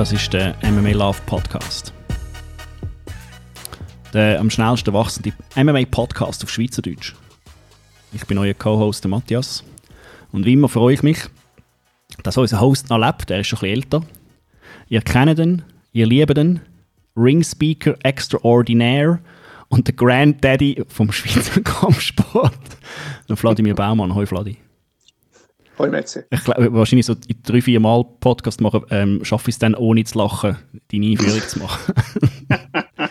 Das ist der MMA Love Podcast. Der am schnellsten wachsende MMA Podcast auf Schweizerdeutsch. Ich bin euer Co-Host Matthias. Und wie immer freue ich mich, dass unser Host noch lebt. Er ist schon ein bisschen älter. Ihr kennt ihn, ihr liebt ihn. Ring Speaker Extraordinaire und der Granddaddy vom Schweizer Kampfsport. Vladimir Baumann. Hoi Vladi. Ich glaube, wahrscheinlich so drei, vier Mal Podcast machen, ähm, schaffe ich es dann ohne zu lachen, deine Einführung zu machen.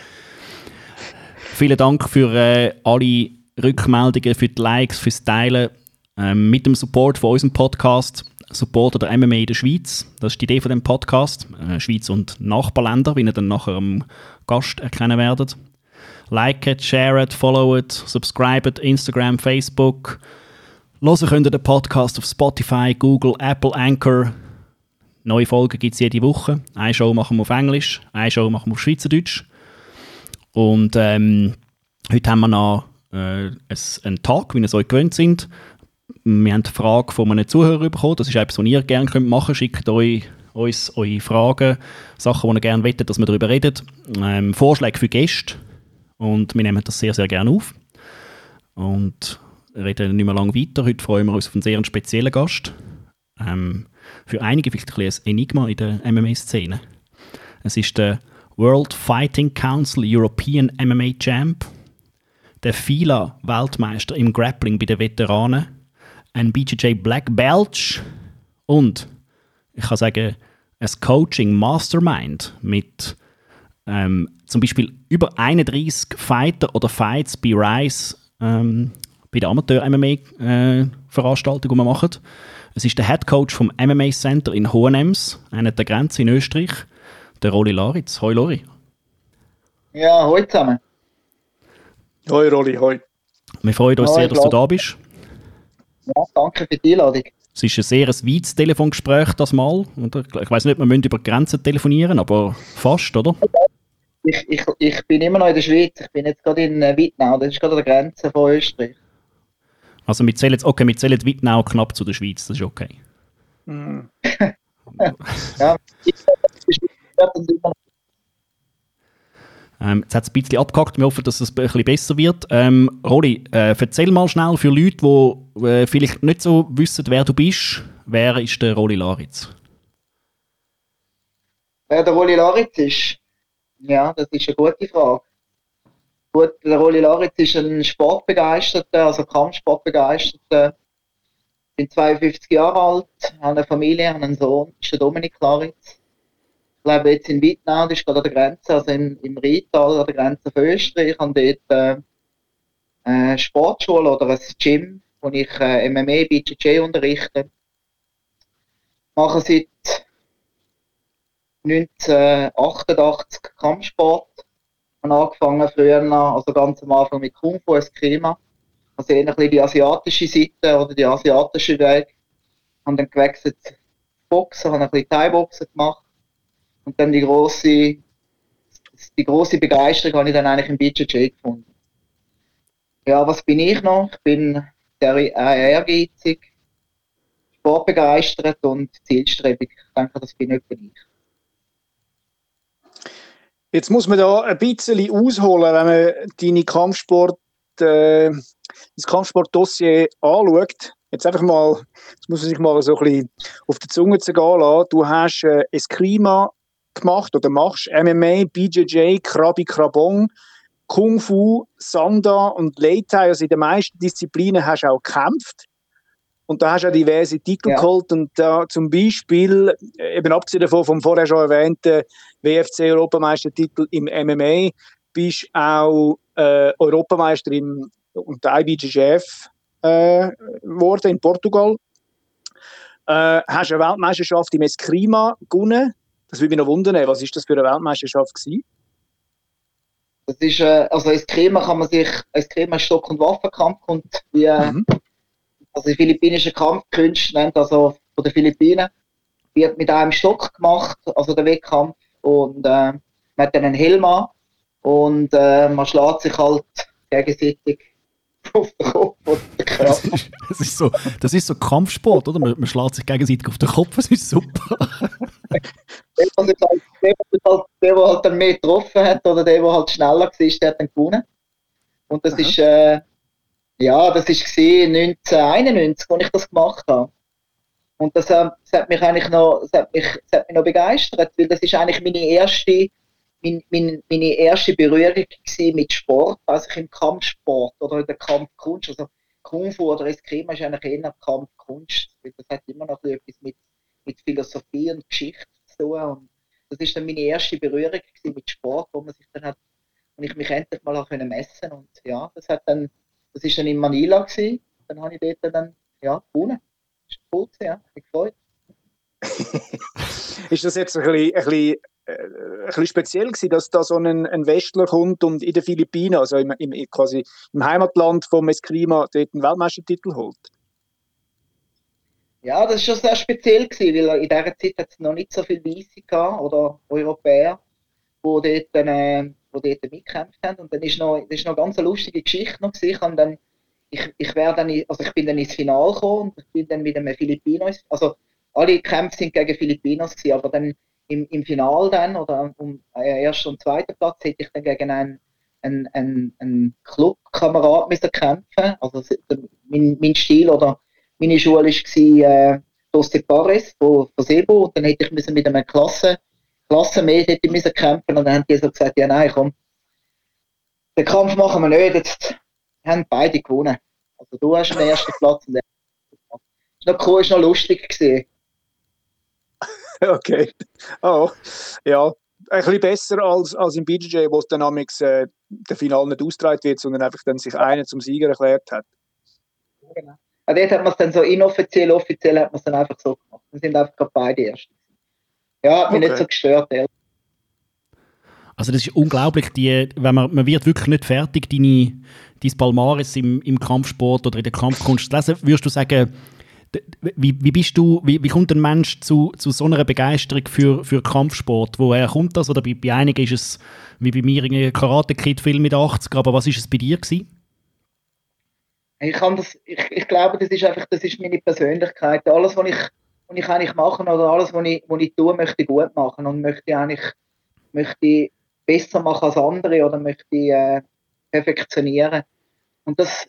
Vielen Dank für äh, alle Rückmeldungen, für die Likes, fürs Teilen. Ähm, mit dem Support von unserem Podcast supportet der MMA in der Schweiz. Das ist die Idee von dem Podcast. Äh, Schweiz und Nachbarländer, wie ihr dann nachher am Gast erkennen werdet. Liket, sharet, followet, subscribet, Instagram, Facebook. Hören könnt ihr den Podcast auf Spotify, Google, Apple, Anchor. Neue Folgen gibt es jede Woche. Eine Show machen wir auf Englisch, eine Show machen wir auf Schweizerdeutsch. Und ähm, heute haben wir noch äh, einen Tag, wie ihr es euch gewöhnt sind. Wir haben eine Frage von einem Zuhörer bekommen. Das ist etwas, was ihr gerne machen könnt. Schickt euch, uns eure Fragen, Sachen, die ihr gerne wollt, dass wir darüber reden. Ähm, Vorschläge für Gäste. Und wir nehmen das sehr, sehr gerne auf. Und reden nicht mehr lange weiter. Heute freuen wir uns auf einen sehr speziellen Gast. Ähm, für einige vielleicht ein, ein Enigma in der MMA-Szene. Es ist der World Fighting Council European MMA Champ, der FILA-Weltmeister im Grappling bei den Veteranen, ein BJJ Black Belt und, ich kann sagen, ein Coaching Mastermind mit ähm, zum Beispiel über 31 Fighter oder Fights bei Rise ähm, bei der Amateur-MMA-Veranstaltung, äh, die wir machen. Es ist der Head Coach vom MMA Center in Hohenems, einer der Grenze in Österreich, der Rolli Laritz. Hoi Lori. Ja, hoi zusammen. Hoi Rolli, hoi. Wir freuen uns hoi, sehr, dass du da bist. Ja, danke für die Einladung. Es ist ein sehr weites Telefongespräch das Mal. Ich weiß nicht, wir müssen über Grenzen telefonieren, aber fast, oder? Ich, ich, ich bin immer noch in der Schweiz. Ich bin jetzt gerade in Wittnau, das ist gerade an der Grenze von Österreich. Also wir zählen, okay, wir zählen Wittnau knapp zu der Schweiz, das ist okay. Mm. ja, ähm, jetzt hat es ein bisschen abgehackt. Wir hoffen, dass es ein bisschen besser wird. Ähm, Roli, äh, erzähl mal schnell für Leute, die äh, vielleicht nicht so wissen, wer du bist. Wer ist der Roli Laritz? Wer der Roli Laritz ist? Ja, das ist eine gute Frage. Gut, der Rolli Laritz ist ein Sportbegeisterter, also Kampfsportbegeisterter. Bin 52 Jahre alt, habe eine Familie, habe einen Sohn, ist der Dominik Laritz. Ich lebe jetzt in Wittnau, das ist gerade an der Grenze, also im, im Rheintal, an der Grenze von Österreich. Ich habe dort äh, eine Sportschule oder ein Gym, wo ich äh, MMA, BJJ unterrichte. Ich mache seit 1988 Kampfsport habe angefangen früher, also ganz am Anfang mit Kung Fu als Klima. Also eher ein bisschen die asiatische Seite oder die asiatische Weg. Habe dann gewechselt Boxen, habe ein bisschen Thai-Boxen gemacht. Und dann die große, die große Begeisterung habe ich dann eigentlich im BJJ gefunden. Ja, was bin ich noch? Ich bin sehr ehrgeizig, sportbegeistert und zielstrebig. Ich denke, das bin nicht ich. Jetzt muss man da ein bisschen ausholen, wenn man deine Kampfsport, äh, das Kampfsportdossier anschaut. Jetzt einfach mal, jetzt muss man sich mal so ein bisschen auf die Zunge zu gehen lassen. Du hast äh, Eskrima gemacht oder machst MMA, BJJ, Krabi Krabong, Kung Fu, Sanda und Leitai. Also in den meisten Disziplinen hast du auch gekämpft. Und da hast du ja diverse Titel ja. geholt und da zum Beispiel, äh, eben abgesehen davon vom vorher schon erwähnten WFC-Europameistertitel im MMA, bist auch äh, Europameister im, und IBJJF äh, in Portugal. Äh, hast eine Weltmeisterschaft im Eskrima gewonnen. Das würde mich noch wundern, was ist das für eine Weltmeisterschaft gewesen? Das ist, äh, also Eskrima kann man sich, Eskrima Stock- und Waffenkampf und wie, äh, mhm also die philippinische Kampfkünste nennt also von den Philippinen, wird mit einem Stock gemacht, also der Wettkampf und äh, man hat dann einen Helm an und äh, man schlägt sich halt gegenseitig auf den Kopf oder den Körper. Das ist, das ist, so, das ist so Kampfsport, oder? Man, man schlägt sich gegenseitig auf den Kopf, das ist super. der, der, der, halt, der, der halt dann mehr getroffen hat oder der, der halt schneller war, der hat dann gewonnen. Und das Aha. ist, äh, ja, das ist 1991, als ich das gemacht habe. Und das, äh, das, hat mich eigentlich noch, das hat mich, das hat mich noch begeistert, weil das ist eigentlich meine erste, mein, mein, meine erste Berührung mit Sport, also im Kampfsport oder in der Kampfkunst. Also Kung Fu oder Eskrima ist eigentlich eher Kampfkunst, weil das hat immer noch etwas mit, mit Philosophie und Geschichte zu tun. Und das ist dann meine erste Berührung mit Sport, wo man sich dann hat, und ich mich endlich mal können messen und ja, das hat dann, das ist dann in Manila gewesen, dann habe ich dort dann, ja, gewonnen ist cool, ja, mich gefreut. ist das jetzt ein bisschen, ein bisschen, äh, ein bisschen speziell gewesen, dass da so ein, ein Westler kommt und in den Philippinen, also im, im, quasi im Heimatland von Eskrima, dort einen Weltmeistertitel holt? Ja, das war schon sehr speziell, gewesen, weil in dieser Zeit hat es noch nicht so viele Weiße gehabt, oder Europäer, die dort, äh, wo dort mitgekämpft haben. Und dann ist noch, das ist noch eine ganz lustige Geschichte noch. Ich dann ich, ich, dann, also ich bin dann ins Finale gekommen und ich bin dann mit einem Filipinos, also alle Kämpfe sind gegen Filipinos gewesen, aber dann im, im Finale dann, oder um äh, ersten und zweiten Platz, hätte ich dann gegen einen, einen, einen, einen Clubkamerad kämpfen. Also mein, mein Stil oder meine Schule war äh, Dos de von, von Sebo und dann hätte ich müssen mit einem Klasse, Klassenmädchen hätte müssen kämpfen und dann haben die so gesagt, ja nein, komm, den Kampf machen wir nicht, jetzt haben beide gewonnen. Also du hast den ersten Platz und der ist noch cool, ist noch lustig gewesen. okay. Oh, ja. Ein bisschen besser als, als im BJJ, wo es dann amigs, äh, der Final nicht ausgetragen wird, sondern einfach dann sich einer zum Sieger erklärt hat. Genau. Ja, dort hat man es dann so inoffiziell, offiziell hat man es dann einfach so gemacht. Wir sind einfach gerade beide Ersten. Ja, hat mich okay. nicht so gestört, ehrlich. Also das ist unglaublich, die, wenn man, man wird wirklich nicht fertig, deine, dein Palmares im, im Kampfsport oder in der Kampfkunst zu lesen. Würdest du sagen, wie, wie bist du, wie, wie kommt ein Mensch zu, zu so einer Begeisterung für, für Kampfsport? Woher kommt das? Oder bei, bei einigen ist es, wie bei mir, ein Karate-Kid-Film mit 80, aber was ist es bei dir gewesen? Ich, kann das, ich, ich glaube, das ist einfach, das ist meine Persönlichkeit. Alles, was ich, was ich eigentlich machen oder alles, was ich, was ich tue, möchte ich gut machen und möchte eigentlich möchte besser machen als andere oder möchte ich äh, perfektionieren. Und das,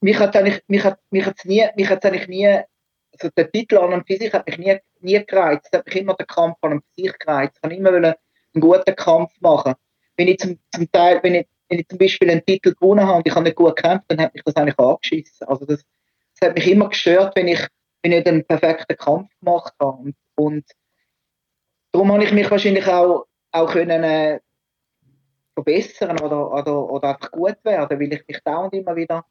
mich hat eigentlich, mich hat, mich hat's nie, mich hat's eigentlich nie, also der Titel an und für sich hat mich nie, nie gereizt. Es hat mich immer der Kampf an und für sich gereizt. Ich kann immer einen guten Kampf machen. Wenn ich zum, zum Teil, wenn ich, wenn ich zum Beispiel einen Titel gewonnen habe und ich habe nicht gut gekämpft, dann hat mich das eigentlich angeschissen. Also das, das hat mich immer gestört, wenn ich, wenn ich einen perfekten Kampf gemacht habe. Und, und darum habe ich mich wahrscheinlich auch, auch können, äh, verbessern oder, oder, oder einfach gut werden, weil ich mich dauernd immer wieder,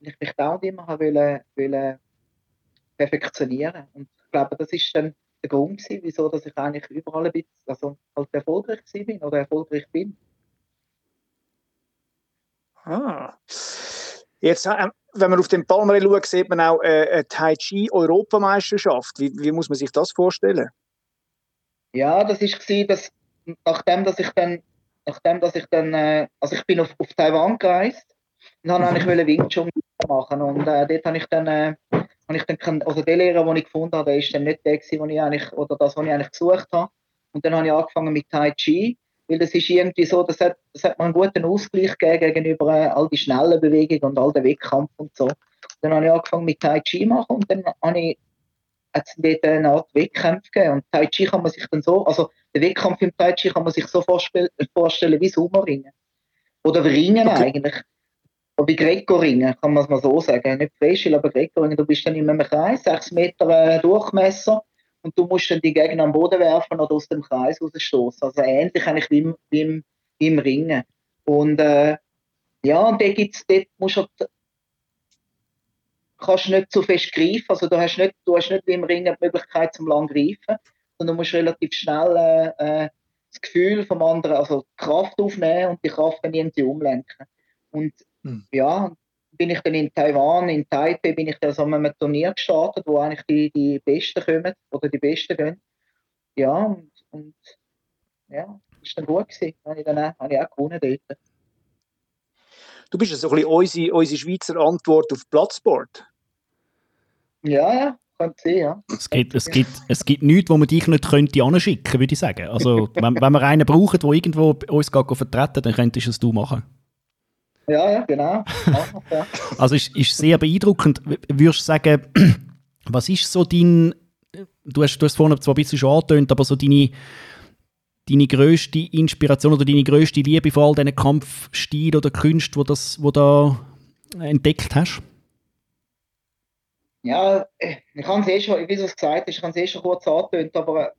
ich mich dauernd immer habe wollen, perfektionieren. Und ich glaube, das ist dann der Grund gewesen, wieso dass ich eigentlich überall ein bisschen, also halt erfolgreich bin oder erfolgreich bin. Ah. Jetzt, äh, wenn man auf den Palmare schaut, sieht man auch äh, eine Tai Chi Europameisterschaft. Wie, wie muss man sich das vorstellen? Ja, das war, dass nachdem dass ich dann nachdem dass ich dann, äh, also ich bin auf, auf Taiwan gereist und habe eigentlich mhm. Wing Chun machen und äh, dort habe ich dann, äh, habe ich dann, also der Lehrer, den ich gefunden habe, der ist dann nicht der gewesen, ich eigentlich, oder das, was ich eigentlich gesucht habe. Und dann habe ich angefangen mit Tai Chi, weil das ist irgendwie so, das hat, das hat mir einen guten Ausgleich gegeben gegenüber äh, all die schnellen Bewegungen und all den Wettkampf und so. Dann habe ich angefangen mit Tai Chi machen und dann habe ich hat es dort eine Art Wettkampf gegeben. Und Tai Chi kann man sich dann so, also der Wettkampf im Tai Chi kann man sich so vorstellen, vorstellen wie Sumo-Ringen. Oder Ringen okay. eigentlich. Oder wie Greco-Ringen, kann man es mal so sagen. Nicht Freistil, aber Greco-Ringen. Du bist dann in einem Kreis, 6 Meter äh, Durchmesser und du musst dann die Gegner am Boden werfen oder aus dem Kreis rausstoßen. Also ähnlich eigentlich wie im, wie im, im Ringen. Und äh, ja, und dort, gibt's, dort musst du kannst nicht zu fest greifen. Also du hast nicht, du hast nicht wie im Ringen die Möglichkeit zum lang greifen, sondern du musst relativ schnell äh, äh, das Gefühl vom anderen, also die Kraft aufnehmen und die Kraft dann irgendwie umlenken. Und hm. ja, bin ich dann in Taiwan, in Taipei, bin ich dann so einem Turnier gestartet, wo eigentlich die, die Besten kommen oder die Besten gehen. Ja, und, und ja, ist dann gut gewesen. Habe ich dann auch, habe ich auch gewonnen dort. Du bist ja so ein bisschen unsere, unsere Schweizer Antwort auf Platzsport. Ja, ja, könnte sein, ja. Es gibt, es gibt, es gibt nichts, wo man dich nicht könnte anschicken, würde ich sagen. Also, wenn, wenn wir einen brauchen, der irgendwo uns vertreten, dann könntest es du machen. Ja, ja, genau. Ja, Also, ist, ist sehr beeindruckend. Würdest du sagen, was ist so dein, du hast, du hast vorhin zwar ein bisschen schon angetönt, aber so deine, deine grösste Inspiration oder deine grösste Liebe vor all diesen Kampfstil oder Künsten, wo das, wo da entdeckt hast? Ja, ich habe es eh schon, wie du es gesagt hast, ich habe es eh schon kurz angetönt, aber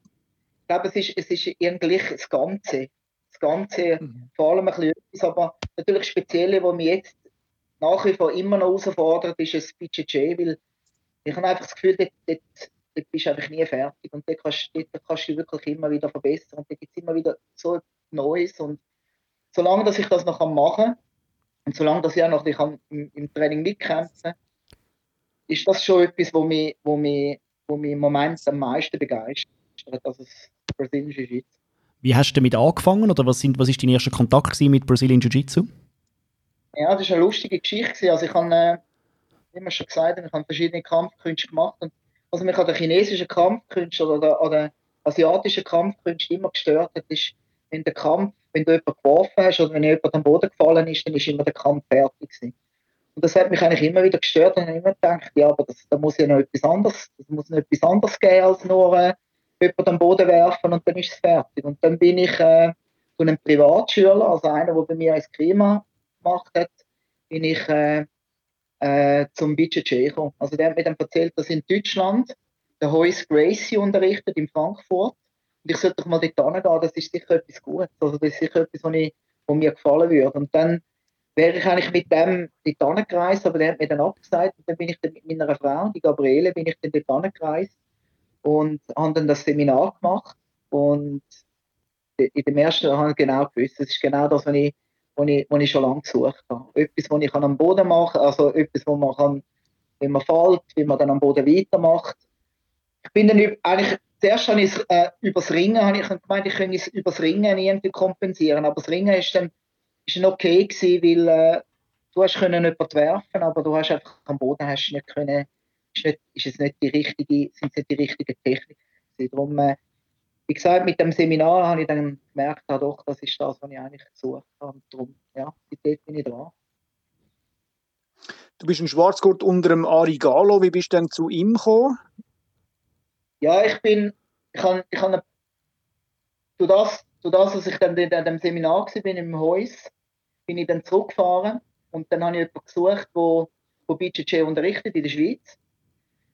ich glaube, es ist, es ist irgendwie das Ganze. Das Ganze, vor allem ein bisschen etwas, aber natürlich Spezielle, was mich jetzt nach wie vor immer noch herausfordert, ist ein BJJ, weil ich habe einfach das Gefühl, dort, dort, dort bist du einfach nie fertig und dort kannst, dort kannst du dich wirklich immer wieder verbessern und dort gibt es immer wieder so Neues und solange dass ich das noch machen kann und solange dass ich auch noch ich kann im, im Training mitkämpfen kann, ist das schon etwas, wo mich, wo mich, wo mich im Moment am meisten begeistert, also das brasilianische Jiu-Jitsu. Wie hast du damit angefangen oder was, sind, was ist dein erster Kontakt mit Brazilian Jiu-Jitsu? Ja, das war eine lustige Geschichte. Also ich habe, äh, wie wir schon gesagt haben, ich habe verschiedene Kampfkünste gemacht. Und was mich an der chinesischen Kampfkünste oder der, an der asiatischen Kampfkünste immer gestört hat, ist, wenn der Kampf, wenn du jemanden geworfen hast oder wenn jemand am Boden gefallen ist, dann ist immer der Kampf fertig gewesen. Und das hat mich eigentlich immer wieder gestört und ich habe immer gedacht, ja, aber das, da muss ja noch etwas anderes, das muss noch etwas anderes geben als nur äh, jemand am Boden werfen und dann ist es fertig. Und dann bin ich äh, zu einem Privatschüler, also einer, der bei mir ins Klima gemacht hat, bin ich äh, äh, zum BJJ gekommen. Also der hat mir dann erzählt, dass in Deutschland der Hoyce Gracie unterrichtet in Frankfurt. Und ich sollte doch mal dort hingehen, das ist sicher etwas Gutes. Also das ist sicher etwas, was, ich, was mir gefallen würde. Und dann wäre ich eigentlich mit dem dort hingereist, aber der hat mir dann abgesagt. Und dann bin ich dann mit meiner Frau, die Gabriele, bin ich dann dort hingereist und habe dann das Seminar gemacht. Und in dem ersten habe ich genau gewusst, das ist genau das, was ich, was ich, was ich schon lange gesucht habe. Etwas, was ich am Boden machen kann, also etwas, wo man kann, wenn man fällt, wie man dann am Boden weitermacht. Ich bin dann eigentlich, zuerst habe ich es äh, übers Ringen, habe ich gemeint, ich könnte es übers Ringen irgendwie kompensieren, aber das Ringen ist dann, ist dann okay gewesen, weil äh, du hast können jemanden werfen, aber du hast einfach am Boden hast nicht können, ist, nicht, ist es nicht die richtige, sind es nicht die richtigen Techniken. Darum, äh, wie gesagt, mit dem Seminar habe ich dann gemerkt, ah, doch, das ist das, was ich eigentlich gesucht habe. Und darum, ja, seitdem bin ich dran. Du bist ein Schwarzgurt unter dem Ari Gallo. Wie bist du denn zu ihm gekommen? Ja, ich bin, ich habe, ich habe, durch das, durch das, dass ich dann in dem Seminar war, bin im Haus, bin ich dann zurückgefahren und dann habe ich jemanden gesucht, wo, wo BJJ unterrichtet in der Schweiz.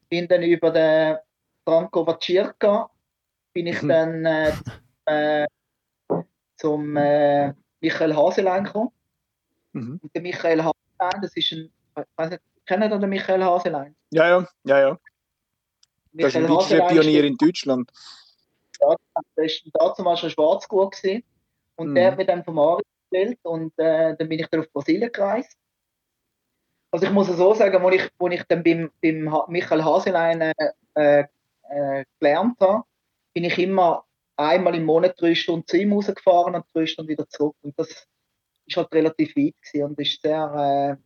Bin dann über den Franco Vacirca, bin ich Mhm. dann äh, äh, zum äh, Michael Haselein gekommen. Mhm. Und der Michael Haselein, das ist ein, ich weiß nicht, kennt ihr den Michael Haselein? Ja, ja, ja, ja. Das ist ein BJJ-Pionier in Deutschland. ja, der ist damals schon Schwarzgurt gewesen. Und Mhm. der hat mir dann vom Ari erzählt und äh, dann bin ich dann auf Brasilien gereist. Also ich muss es so sagen, als ich, wo ich dann beim, beim Ha- Michael Haselein äh, äh, gelernt habe, bin ich immer einmal im Monat drei Stunden zu ihm rausgefahren und drei Stunden wieder zurück. Und das ist halt relativ weit und ist sehr äh,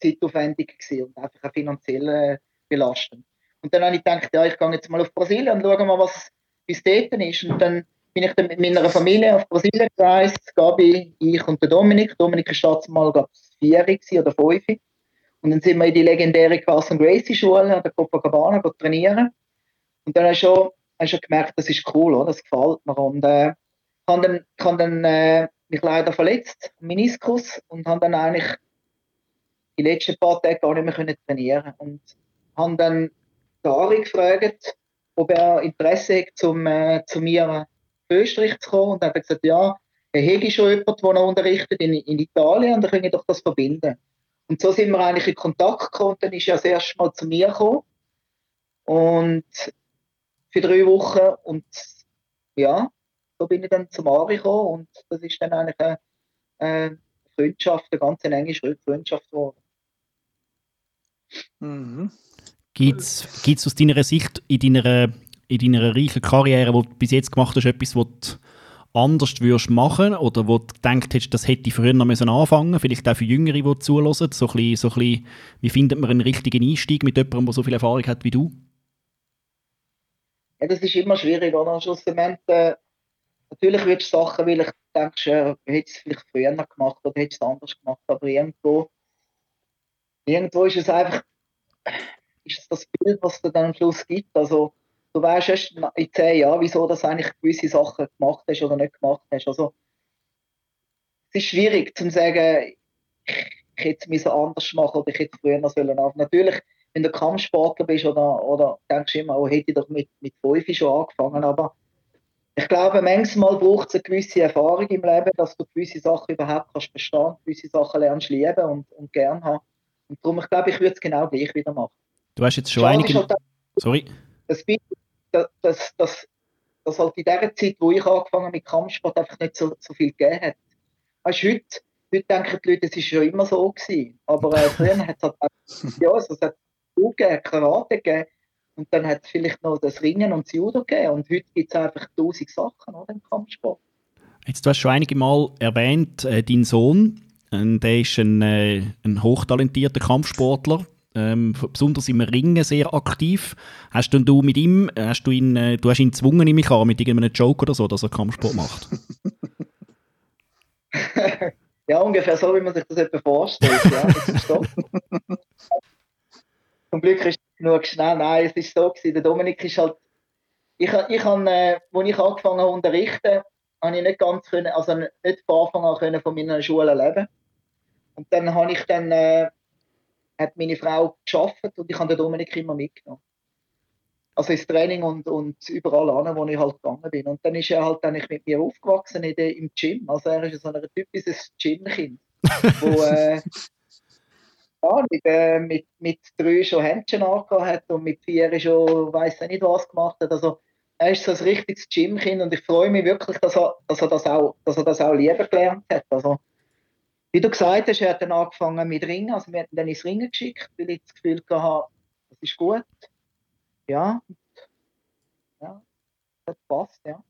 zeitaufwendig und einfach auch finanziell äh, belastend. Und dann habe ich gedacht, ja, ich gehe jetzt mal auf Brasilien und schaue mal, was bis dort ist. Und dann bin ich dann mit meiner Familie auf Brasilien gereist, Gabi, ich und der Dominik. Dominik war damals mal, glaube ich, vier oder fünf. Und dann sind wir in die legendäre Carson Gracie Schule an der Copacabana trainieren. Und dann habe ich schon, gemerkt, das ist cool, oder? das gefällt mir. Und äh, habe dann, dann äh, mich leider verletzt, Meniskus, und habe dann eigentlich die letzten paar Tage gar nicht mehr können trainieren Und habe dann Dari gefragt, ob er Interesse hat, zum, äh, zu mir nach Österreich zu kommen. Und dann hat gesagt, ja, hätte schon jemanden, der noch unterrichtet in, in Italien und dann können wir doch das verbinden. Und so sind wir eigentlich in Kontakt gekommen. Und dann ist er das erste Mal zu mir gekommen. Und für drei Wochen. Und ja, so bin ich dann zum Ari gekommen. Und das ist dann eigentlich eine, eine Freundschaft, eine ganz enge Freundschaft geworden. Mhm. Gibt es aus deiner Sicht in deiner, in deiner reichen Karriere, die du bis jetzt gemacht hast, etwas, was du anders würdest machen oder wo du gedacht hättest, das hätte ich früher noch müssen anfangen Vielleicht auch für Jüngere, die zuhören. So ein bisschen, so ein bisschen, wie findet man einen richtigen Einstieg mit jemandem, der so viel Erfahrung hat wie du? Ja, das ist immer schwierig, oder? Schlussendlich, äh, natürlich willst du Sachen, weil ich denkst, äh, hättest es vielleicht früher gemacht oder hättest es anders gemacht, aber irgendwo, irgendwo ist es einfach, ist es das Bild, was du dann am Schluss gibt. Also, du weißt erst in zehn Jahren, wieso du eigentlich gewisse Sachen gemacht hast oder nicht gemacht hast. Also, es ist schwierig zu sagen, ich hätte es anders machen oder ich hätte früher noch sollen. Natürlich, wenn du Kampfsportler bist oder, oder denkst du immer, oh, hätte ich doch mit, mit 5 schon angefangen, aber ich glaube, manchmal braucht es eine gewisse Erfahrung im Leben, dass du gewisse Sachen überhaupt kannst verstehen, gewisse Sachen lernst lieben und, und gern haben. Und darum, ich glaube, ich würde es genau gleich wieder machen. Du hast jetzt schon Schade einige... Halt, Sorry. Das, das, das, das, das halt in der Zeit, wo ich angefangen habe mit Kampfsport, einfach nicht so, so viel gegeben hat. Weißt, heute, heute denken die Leute, es war schon immer so gewesen. Aber äh, früher hat es halt auch, ja, also es hat gegeben, Karate gegeben. Und dann hat es vielleicht noch das Ringen und das Judo gegeben. Und heute gibt es einfach tausend Sachen oder, im Kampfsport. Jetzt, du hast schon einige Mal erwähnt, äh, dein Sohn, äh, der ist ein, äh, ein hochtalentierter Kampfsportler. Ähm, besonders im Ringen sehr aktiv. Hast denn du mit ihm, hast du ihn, äh, du hast ihn gezwungen, in mich an, mit irgendeinem Joke oder so, dass er Kampfsport macht? ja, ungefähr so, wie man sich das etwa vorstellt. Ja, das ist so. Zum Glück ist es genug schnell. Nein, es ist so gewesen. Der Dominik ist halt, ich, ich habe, äh, als ich angefangen habe zu unterrichten, habe ich nicht ganz können, also nicht von Anfang an können von meiner Schule leben. Und dann habe ich dann, äh, hat meine Frau geschafft und ich habe den Dominik immer mitgenommen. Also ins Training und, und überall an, wo ich halt gegangen bin. Und dann ist er halt eigentlich mit mir aufgewachsen in der, im Gym. Also er ist so ein typisches Gymkind, wo, äh, Ahnung, äh, mit, mit drei schon Händchen angehabt hat und mit vier schon weiß nicht was gemacht hat. Also er ist so ein richtiges Gymkind und ich freue mich wirklich, dass er, dass er, das, auch, dass er das auch lieber gelernt hat. Also, wie du gesagt hast, er hat dann angefangen mit Ringen, also wir haben ihn dann ins Ringen geschickt, weil ich das Gefühl hatte, das ist gut. Ja, ja, das passt, ja.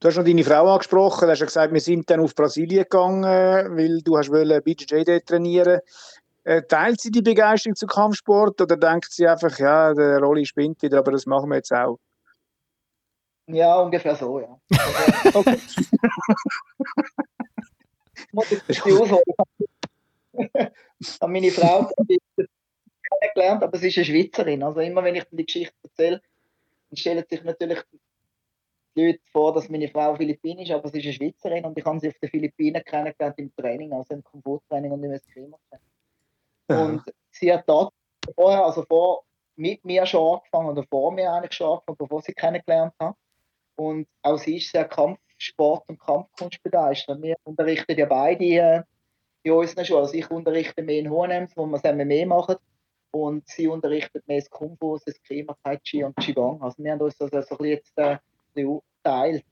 Du hast noch deine Frau angesprochen, du hast ja gesagt, wir sind dann auf Brasilien gegangen, weil du hast BJJ trainieren äh, Teilt sie die Begeisterung zum Kampfsport oder denkt sie einfach, ja, der Rolli spinnt wieder, aber das machen wir jetzt auch? Ja, ungefähr so, ja. Also, okay. Das ausholen. meine Frau kennengelernt, aber sie ist eine Schweizerin. Also immer wenn ich die Geschichte erzähle, dann stellt sich natürlich die Leute vor, dass meine Frau Philippinisch ist, aber sie ist eine Schweizerin und ich habe sie auf den Philippinen kennengelernt im Training, also im Komforttraining und im Eskrima. Ja. Und sie hat da vorher, also vor, mit mir schon angefangen oder vor mir eigentlich schon angefangen, bevor sie kennengelernt habe. Und auch sie ist sehr Kampfsport und Kampfkunst begeistert. Wir unterrichten ja beide äh, in unseren Schulen. Also ich unterrichte mehr in Hohenems, wo wir das MMA machen. Und sie unterrichtet mehr das Kung Fu, das Eskrima, Tai Chi und Qigong. Also wir haben uns das also jetzt äh, teilt.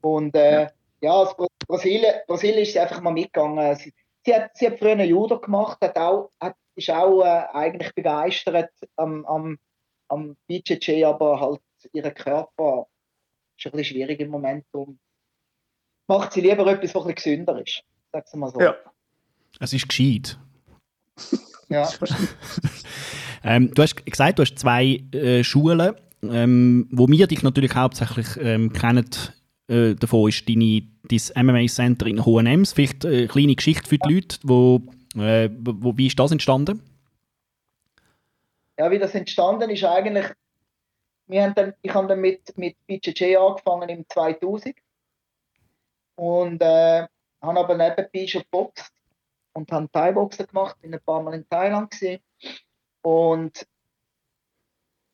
Und äh, ja, also Brasilien, Brasilien ist sie einfach mal mitgegangen. Sie, sie, hat, sie hat früher einen Judo gemacht, hat auch, hat, ist auch äh, eigentlich begeistert am, am, am BJJ, aber halt ihr Körper ist ein bisschen schwierig im Moment. Und macht sie lieber etwas, was ein bisschen gesünder ist. Sag's mal so. Ja. Es ist gescheit. ja. ähm, du hast gesagt, du hast zwei äh, Schulen ähm, wo wir dich natürlich hauptsächlich ähm, kennen, äh, davon ist deine, dein MMA-Center in H&M's. Vielleicht eine äh, kleine Geschichte für die Leute, wo, äh, wo, wie ist das entstanden? Ja, wie das entstanden ist eigentlich, wir haben dann, ich habe dann mit, mit BJJ angefangen im 2000 und äh, habe aber nebenbei schon geboxt und habe Thai-Boxen gemacht, bin ein paar Mal in Thailand gesehen und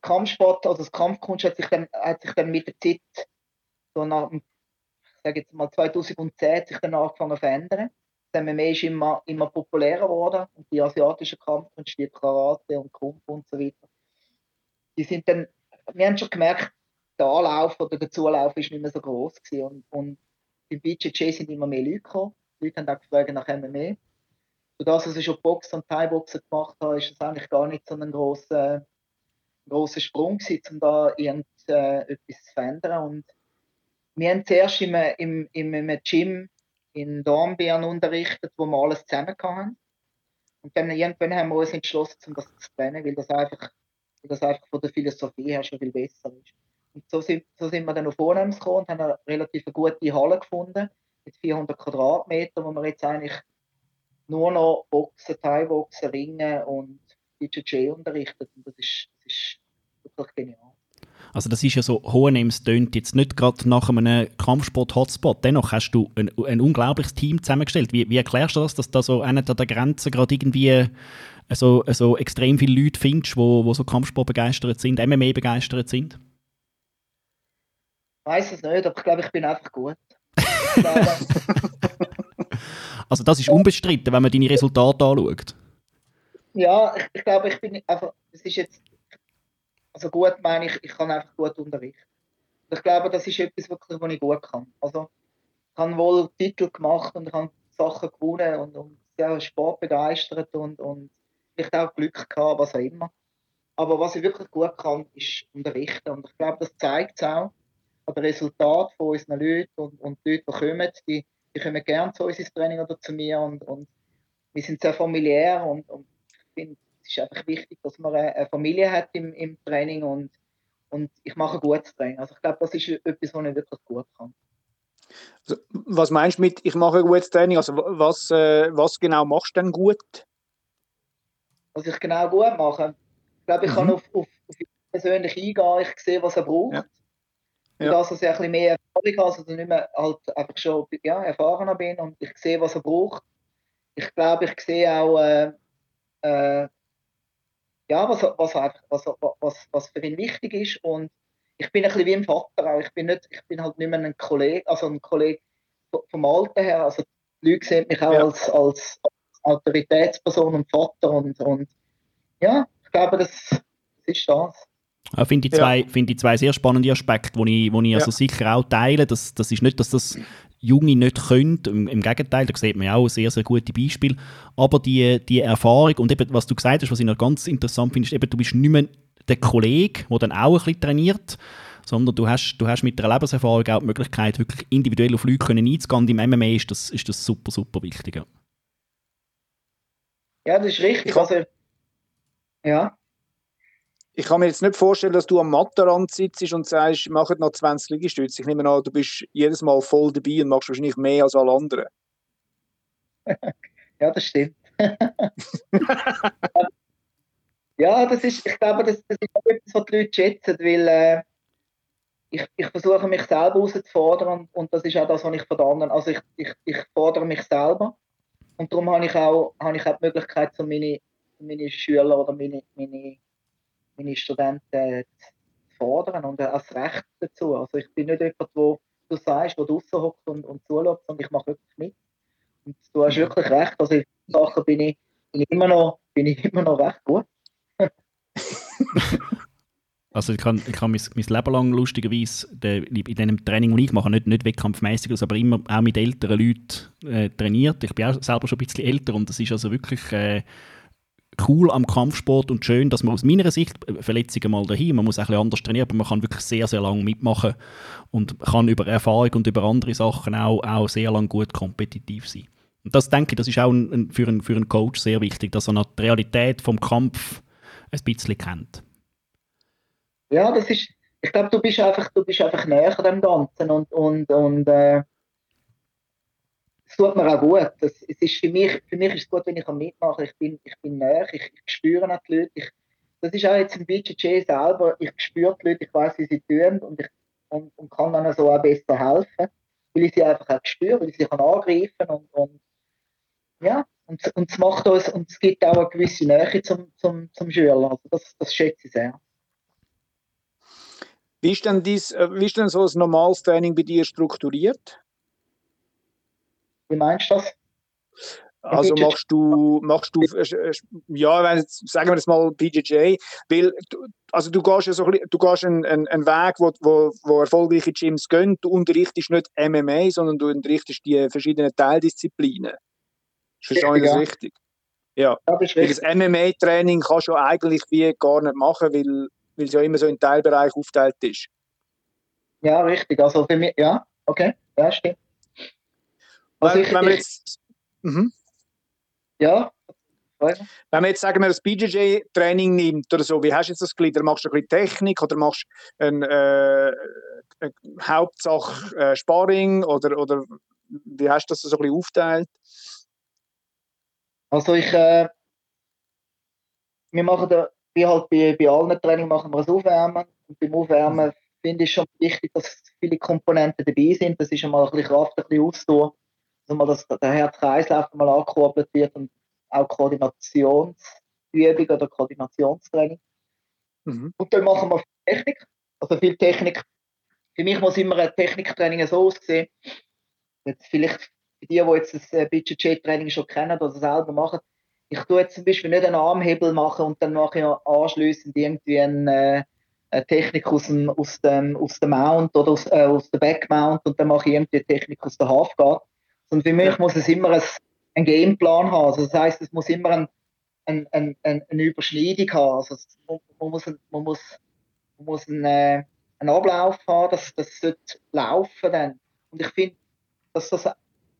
Kampfsport, also das Kampfkunst hat sich dann, hat sich dann mit der Zeit, so nach, ich sage jetzt mal 2010, hat sich dann angefangen zu verändern. Das MMA ist immer, immer populärer geworden und die asiatischen Kampfkunst, wie Karate und Kung und so weiter, die sind dann, wir haben schon gemerkt, der Anlauf oder der Zulauf ist nicht mehr so groß gewesen und, und im BJJ sind immer mehr Leute gekommen. Die Leute haben auch gefragt nach MMA. Für das, was ich schon Boxen und Thai-Boxen gemacht habe, ist es eigentlich gar nicht so ein grosser großer Sprung gewesen, um da irgendetwas äh, zu verändern. Und wir haben zuerst im, im, im, im Gym in Dornbirn unterrichtet, wo wir alles zusammen hatten. Und dann irgendwann haben wir uns entschlossen, um das zu trennen, weil das einfach das einfach von der Philosophie her schon viel besser ist. Und so sind, so sind wir dann auf Vornehmens gekommen und haben eine relativ gute Halle gefunden, mit 400 Quadratmetern, wo wir jetzt eigentlich nur noch Boxen, Thai-Boxen, Ringen und BJJ unterrichtet. Und das ist, das ist wirklich genial. Also das ist ja so, Hohenems tönt jetzt nicht gerade nach einem Kampfsport-Hotspot. Dennoch hast du ein, ein unglaubliches Team zusammengestellt. Wie, wie erklärst du das, dass da so einer der Grenzen gerade irgendwie äh, so, so extrem viele Leute findest, wo, wo so Kampfsport begeistert sind, MMA begeistert sind? Ich weiß es nicht, aber ich glaube, ich bin einfach gut. also das ist unbestritten, wenn man deine Resultate anschaut. Ja, ich, ich glaube, ich bin einfach, es ist jetzt also gut meine ich, ich kann einfach gut unterrichten. Und ich glaube, das ist etwas wirklich, was ich gut kann. Also ich habe wohl Titel gemacht und ich habe Sachen gewonnen und, und sehr Sport begeistert und, und vielleicht auch Glück gehabt, was auch immer. Aber was ich wirklich gut kann, ist unterrichten. Und ich glaube, das zeigt es auch an den Resultaten von unseren Leuten und, und die Leute, die kommen, die, die kommen gerne zu uns ins Training oder zu mir und, und wir sind sehr familiär und, und ich finde, es ist einfach wichtig, dass man eine Familie hat im, im Training und, und ich mache gutes Training. Also ich glaube, das ist etwas, was ich wirklich gut kann. Also, was meinst du mit, ich mache gutes Training? Also was, äh, was genau machst du denn gut? Was ich genau gut mache? Ich glaube, ich mhm. kann auf, auf, auf ihn persönlich eingehen, ich sehe, was er braucht. Ja. Ja. Dass ich ein bisschen mehr Erfahrung habe, also nicht mehr halt einfach schon ja, erfahrener bin und ich sehe, was er braucht. Ich glaube, ich sehe auch, äh, äh, ja, was, was, einfach, was, was, was für ihn wichtig ist. Und ich bin ein bisschen wie ein Vater auch. Ich bin, nicht, ich bin halt nicht mehr ein Kollege, also ein Kollege vom Alter her. Also die Leute sehen mich auch ja. als, als Autoritätsperson und Vater. Und, und ja, ich glaube, das, das ist das. Ich finde die, zwei, ja. find die zwei sehr spannende Aspekte, die ich, wo ich ja. also sicher auch teile. Das, das ist nicht, dass das Junge nicht können. Im, Im, Gegenteil, da sieht man ja auch sehr, sehr gute Beispiele. Aber die, die Erfahrung und eben, was du gesagt hast, was ich noch ganz interessant finde, ist eben, du bist nicht mehr der Kollege, der dann auch ein bisschen trainiert, sondern du hast, du hast mit der Lebenserfahrung auch die Möglichkeit, wirklich individuell auf Leute können einzugehen. Und im MMA ist das, ist das super, super wichtig. Ja, das ist richtig. Also, ja ich kann mir jetzt nicht vorstellen, dass du am Matterrand sitzt und sagst, mach noch 20 Liegestütze. Ich nehme an, du bist jedes Mal voll dabei und machst wahrscheinlich mehr als alle anderen. ja, das stimmt. ja, das ist, ich glaube, das, das ist etwas, was die Leute schätzen, weil äh, ich, ich versuche mich selber herauszufordern und, und das ist auch das, was ich von anderen, also ich, ich, ich fordere mich selber und darum habe ich auch, habe ich auch die Möglichkeit, so meine, meine Schüler oder meine, meine meine Studenten zu fordern und das Recht dazu. Also ich bin nicht jemand, wo du sagst, wo du hockt und, und zuschaut, sondern ich mache wirklich mit. Und du hast wirklich recht, also in Sachen bin ich, bin ich, immer, noch, bin ich immer noch recht gut. Also ich habe ich mein, mein Leben lang lustigerweise in diesem Training, das ich mache, nicht, nicht wettkampfmäßig, aber immer auch mit älteren Leuten äh, trainiert. Ich bin auch selber schon ein bisschen älter und das ist also wirklich äh, cool am Kampfsport und schön, dass man aus meiner Sicht, äh, Verletzungen mal dahin, man muss ein bisschen anders trainieren, aber man kann wirklich sehr, sehr lange mitmachen und kann über Erfahrung und über andere Sachen auch, auch sehr lange gut kompetitiv sein. Und das denke ich, das ist auch ein, für, einen, für einen Coach sehr wichtig, dass er noch die Realität vom Kampf ein bisschen kennt. Ja, das ist, ich glaube, du bist einfach, du bist einfach näher dem Ganzen und, und, und äh, es tut mir auch gut. Das, es ist für, mich, für mich ist es gut, wenn ich mitmache. Ich bin, ich bin näher, ich, ich spüre auch die Leute. Ich, das ist auch jetzt im BJJ selber. Ich spüre die Leute, ich weiß, wie sie tun und, ich, und, und kann dann so auch besser helfen, weil ich sie einfach auch spüre, weil ich sie kann angreifen und, und ja, und, und es macht uns, und es gibt auch eine gewisse Nähe zum, zum, zum Schüler. Also das, das schätze ich sehr. Wie ist, denn dies, äh, wie ist denn so ein normales Training bei dir strukturiert? Wie meinst du das? Also machst du, machst du, ja, sagen wir das mal BJJ, weil also du gehst ja so, du gehst einen, einen, Weg, wo, wo, wo erfolgreiche Gyms gehen. Du unterrichtest nicht MMA, sondern du unterrichtest die verschiedenen Teildisziplinen. Verstehe ich das richtig? Ja. ja das, das MMA-Training kannst du eigentlich wie gar nicht machen, weil, weil es ja immer so in Teilbereich aufgeteilt ist. Ja, richtig. Also für mich, ja, okay, ja, stimmt. Also ich, wenn wir jetzt. Mhm. Ja. Wenn man jetzt sagen wir, das BJJ-Training nimmt oder so, wie hast du jetzt das gegliedert? Machst du ein bisschen Technik oder machst du ein, äh, eine Hauptsache äh, Sparring oder, oder wie hast du das so ein bisschen aufteilt? Also ich, äh, wir machen da, wie halt bei, bei allen Trainings machen wir das Aufwärmen und beim Aufwärmen finde ich schon wichtig, dass viele Komponenten dabei sind. Das ist einmal ein bisschen Kraft, ein bisschen Ausdauer, dass mal das, der Herz-Kreislauf mal angekurbelt wird und auch Koordinationsübung oder Koordinationstraining. Mhm. Und dann machen wir Technik, also viel Technik. Für mich muss immer ein Techniktraining so aussehen. Jetzt vielleicht für die, die jetzt das äh, Budget-Training schon kennen oder selber machen, ich tue jetzt zum Beispiel nicht einen Armhebel machen und dann mache ich anschließend irgendwie eine, äh, eine Technik aus dem, aus dem, aus dem Mount oder aus, äh, aus der Backmount und dann mache ich irgendwie eine Technik aus der Halfguard. Und für mich muss es immer ein, ein Gameplan haben. Also das heißt, es muss immer ein, ein, ein, eine Überschneidung haben. Also man, man, muss, man muss, man muss einen, äh, einen Ablauf haben, dass das sollte laufen dann. Und ich finde, dass das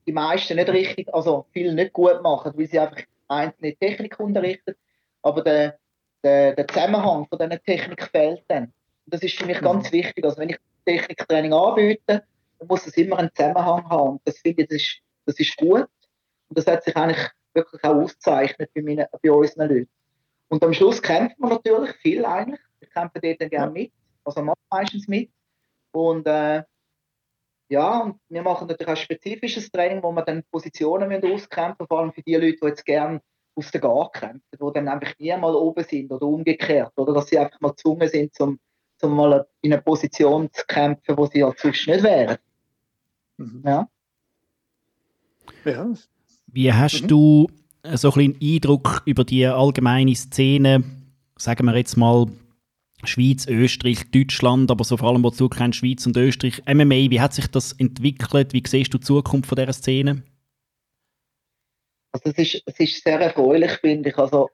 die meisten nicht richtig, also viele nicht gut machen, weil sie einfach einzelne Technik unterrichten, aber der, der, der Zusammenhang von dieser Technik fehlt dann. Und das ist für mich mhm. ganz wichtig. Also wenn ich Techniktraining anbiete, dann muss es immer einen Zusammenhang haben. Das finde ich, das ist, das ist gut. Und das hat sich eigentlich wirklich auch ausgezeichnet bei, meinen, bei unseren Leuten. Und am Schluss kämpft man natürlich viel eigentlich. Ich kämpfe dort dann gerne mit. Also mache meistens mit. Und äh, ja, und wir machen natürlich auch spezifisches Training, wo wir dann Positionen auskämpfen, vor allem für die Leute, die jetzt gerne aus der Gar kämpfen, die dann einfach nie mal oben sind oder umgekehrt, oder dass sie einfach mal gezwungen sind, zum, zum mal in eine Position zu kämpfen, wo sie ja sonst nicht wären. Mhm. Ja. ja. Wie hast mhm. du so ein bisschen Eindruck über die allgemeine Szene, sagen wir jetzt mal Schweiz, Österreich, Deutschland, aber so vor allem, wo du kennst, Schweiz und Österreich. MMA, wie hat sich das entwickelt? Wie siehst du die Zukunft von dieser Szene? Also es ist, es ist sehr erfreulich, finde ich. Also,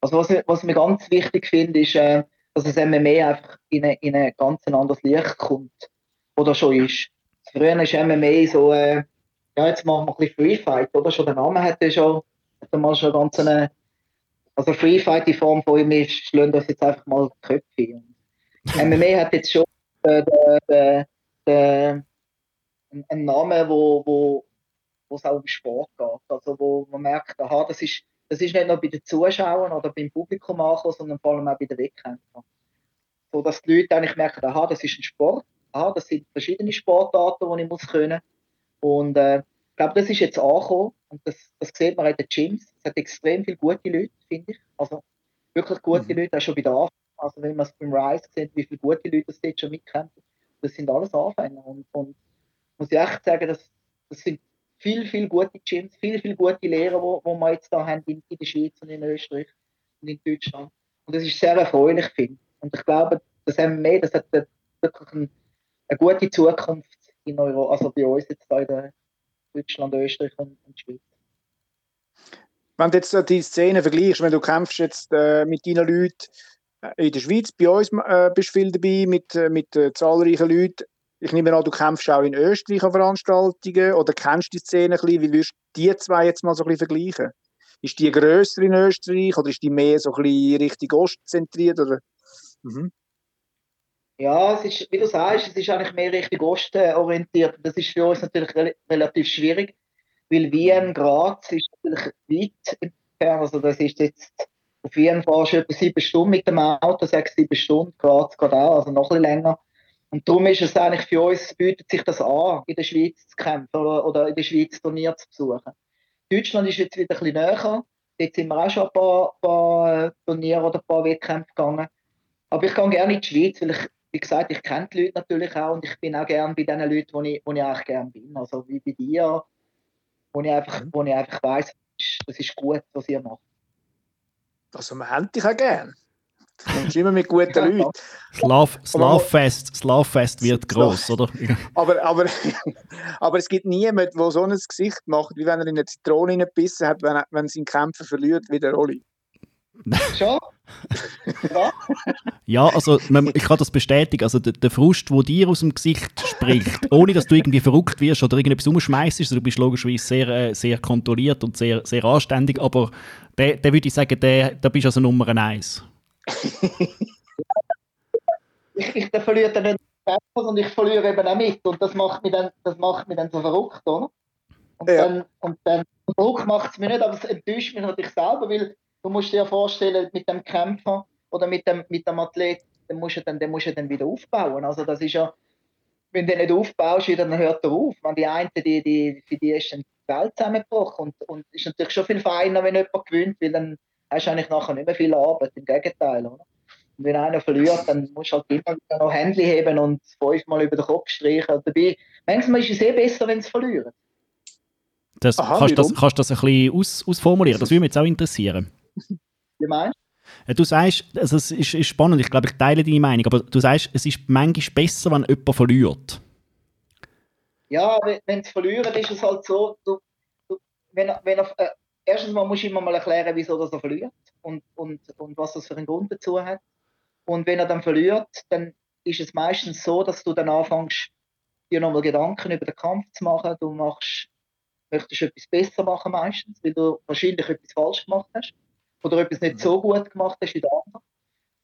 also was, was mir ganz wichtig finde, ist, äh, dass das MMA einfach in, eine, in ein ganz anderes Licht kommt, oder schon ist. Früher ist MMA so, äh, ja, jetzt machen wir ein bisschen Free Fight, oder? Schon der Name hat ja schon, hat mal schon ganz eine, also Free Fight in Form von ihm ist, schlagen das jetzt einfach mal Köpfe. MMA hat jetzt schon äh, äh, äh, einen Namen, wo, wo, wo es auch um Sport geht. Also wo man merkt, aha, das ist, das ist nicht nur bei den Zuschauern oder beim Publikum angekommen, sondern vor allem auch bei den Wettkämpfern. So dass die Leute eigentlich merken, aha, das ist ein Sport, aha, das sind verschiedene Sportarten, die ich muss können. Und äh, ich glaube, das ist jetzt angekommen und das, das sieht man in den Gyms. Es hat extrem viele gute Leute, finde ich. Also wirklich gute mhm. Leute, auch schon bei der Anfang. Also wenn man es beim Rise sieht, wie viele gute Leute das dort schon mitkämpfen, das sind alles Anfänger. Und, und muss ich echt sagen, das, das sind viel, viel gute Gyms, viele, viele gute Lehrer, die wo wir jetzt da haben in, in der Schweiz und in Österreich und in Deutschland. Und das ist sehr erfreulich, finde ich. Und ich glaube, das MMA, das hat wirklich ein, eine gute Zukunft in Euro, also bei uns jetzt in Deutschland, Österreich und, und Schweiz. Wenn du jetzt die Szene vergleichst, wenn du kämpfst jetzt äh, mit deinen Leuten äh, in der Schweiz, bei uns äh, bist du viel dabei mit, äh, mit äh, zahlreichen Leuten. Ich nehme an, du kämpfst auch in Österreich an Veranstaltungen oder kennst die Szene ein bisschen. Wie würdest du die zwei jetzt mal so ein bisschen vergleichen? Ist die grösser in Österreich oder ist die mehr so ein bisschen Richtung Ost zentriert? Oder? Mhm. Ja, es ist, wie du sagst, es ist eigentlich mehr Richtung Osten orientiert. Das ist für uns natürlich re relativ schwierig, weil Wien, Graz ist natürlich weit entfernt. Also das ist jetzt auf jeden Fall schon etwa sieben Stunden mit dem Auto, sechs, sieben Stunden. Graz geht auch, also noch ein bisschen länger. Und darum ist es eigentlich für uns, bietet sich das an, in der Schweiz zu kämpfen oder, oder in der Schweiz Turnier zu besuchen. Deutschland ist jetzt wieder ein bisschen näher. Jetzt sind wir auch schon ein paar, paar äh, Turniere oder ein paar Wettkämpfe gegangen. Aber ich gehe gerne in die Schweiz, weil ich wie gesagt, ich kenne die Leute natürlich auch und ich bin auch gerne bei den Leuten, wo ich, wo ich eigentlich gerne bin. Also wie bei dir, wo ich einfach, mhm. wo ich einfach weiss, das ist gut, was ihr macht. Also man hält dich auch gerne. Du kommst immer mit guten Leuten. Slav, Slavfest, Slavfest wird groß, oder? aber, aber, aber es gibt niemanden, der so ein Gesicht macht, wie wenn er in eine Zitrone gebissen hat, wenn, er, wenn sie in Kämpfen verliert, wie der Rolli. Schon? Ja? ja, also ich kann das bestätigen. Also der, der Frust, der dir aus dem Gesicht spricht, ohne dass du irgendwie verrückt wirst oder irgendetwas umschmeißt. Also du bist logischerweise sehr, äh, sehr kontrolliert und sehr, sehr anständig, aber der, der würde ich sagen, der, da bist du also Nummer eins. ich, ich der verliere dann nicht und ich verliere eben auch mit und das macht mich dann, das macht mich dann so verrückt, oder? Und ja. dann, und dann Druck macht es mir nicht, aber es enttäuscht mich natürlich selber, weil du musst dir ja vorstellen, mit dem Kämpfer oder mit dem, mit dem Athlet, den musst du dann, den musst du dann wieder aufbauen. Also das ist ja, wenn du nicht aufbaust, dann hört er auf. Man, die einen, die, die, für die ist dann die Welt zusammengebrochen und, und ist natürlich schon viel feiner, wenn jemand gewinnt, weil dann hast du eigentlich nachher nicht mehr viel Arbeit, im Gegenteil. Oder? Und wenn einer verliert, dann musst du halt immer wieder noch Hände heben und fünfmal über den Kopf streichen. Dabei, manchmal ist es eh besser, wenn sie verlieren. Das, Aha, kannst, das, kannst du das ein bisschen aus, ausformulieren? Das würde mich jetzt auch interessieren. Wie meinst du? Du sagst, also es ist, ist, spannend, ich glaube, ich teile deine Meinung, aber du sagst, es ist manchmal besser, wenn jemand verliert. Ja, wenn sie verlieren, ist es halt so, du, du, wenn, wenn er, äh, erstens mal musst du immer mal erklären, wieso er verliert und, und, und was das für einen Grund dazu hat. Und wenn er dann verliert, dann ist es meistens so, dass du dann anfängst, dir nochmal Gedanken über den Kampf zu machen. Du machst möchtest etwas besser machen meistens, weil du wahrscheinlich etwas falsch gemacht hast oder etwas nicht so gut gemacht hast wie der andere.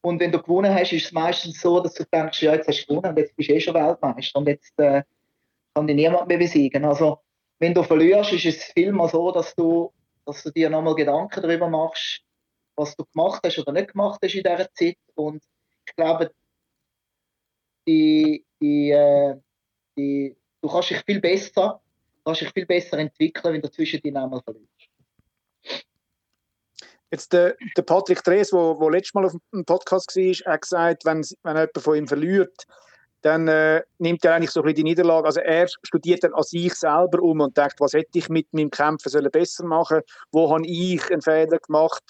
Und wenn du gewonnen hast, ist es meistens so, dass du denkst, ja, jetzt hast du gewonnen und jetzt bist du eh schon Weltmeister und jetzt äh, kann dich niemand mehr besiegen. Also, wenn du verlierst, ist es vielmehr so, dass du, dass du dir nochmal Gedanken darüber machst, was du gemacht hast oder nicht gemacht hast in dieser Zeit. Und ich glaube, die, die, äh, die, du kannst dich viel besser kannst dich viel besser entwickeln, wenn du zwischen die einmal verlierst. Jetzt der, der Patrick Drees, der letztes Mal auf dem Podcast war, hat gesagt, wenn, wenn jemand von ihm verliert, dann äh, nimmt er eigentlich so ein bisschen die Niederlage. Also er studiert dann an sich selber um und denkt, was hätte ich mit meinem Kämpfen sollen besser machen? Wo habe ich einen Fehler gemacht?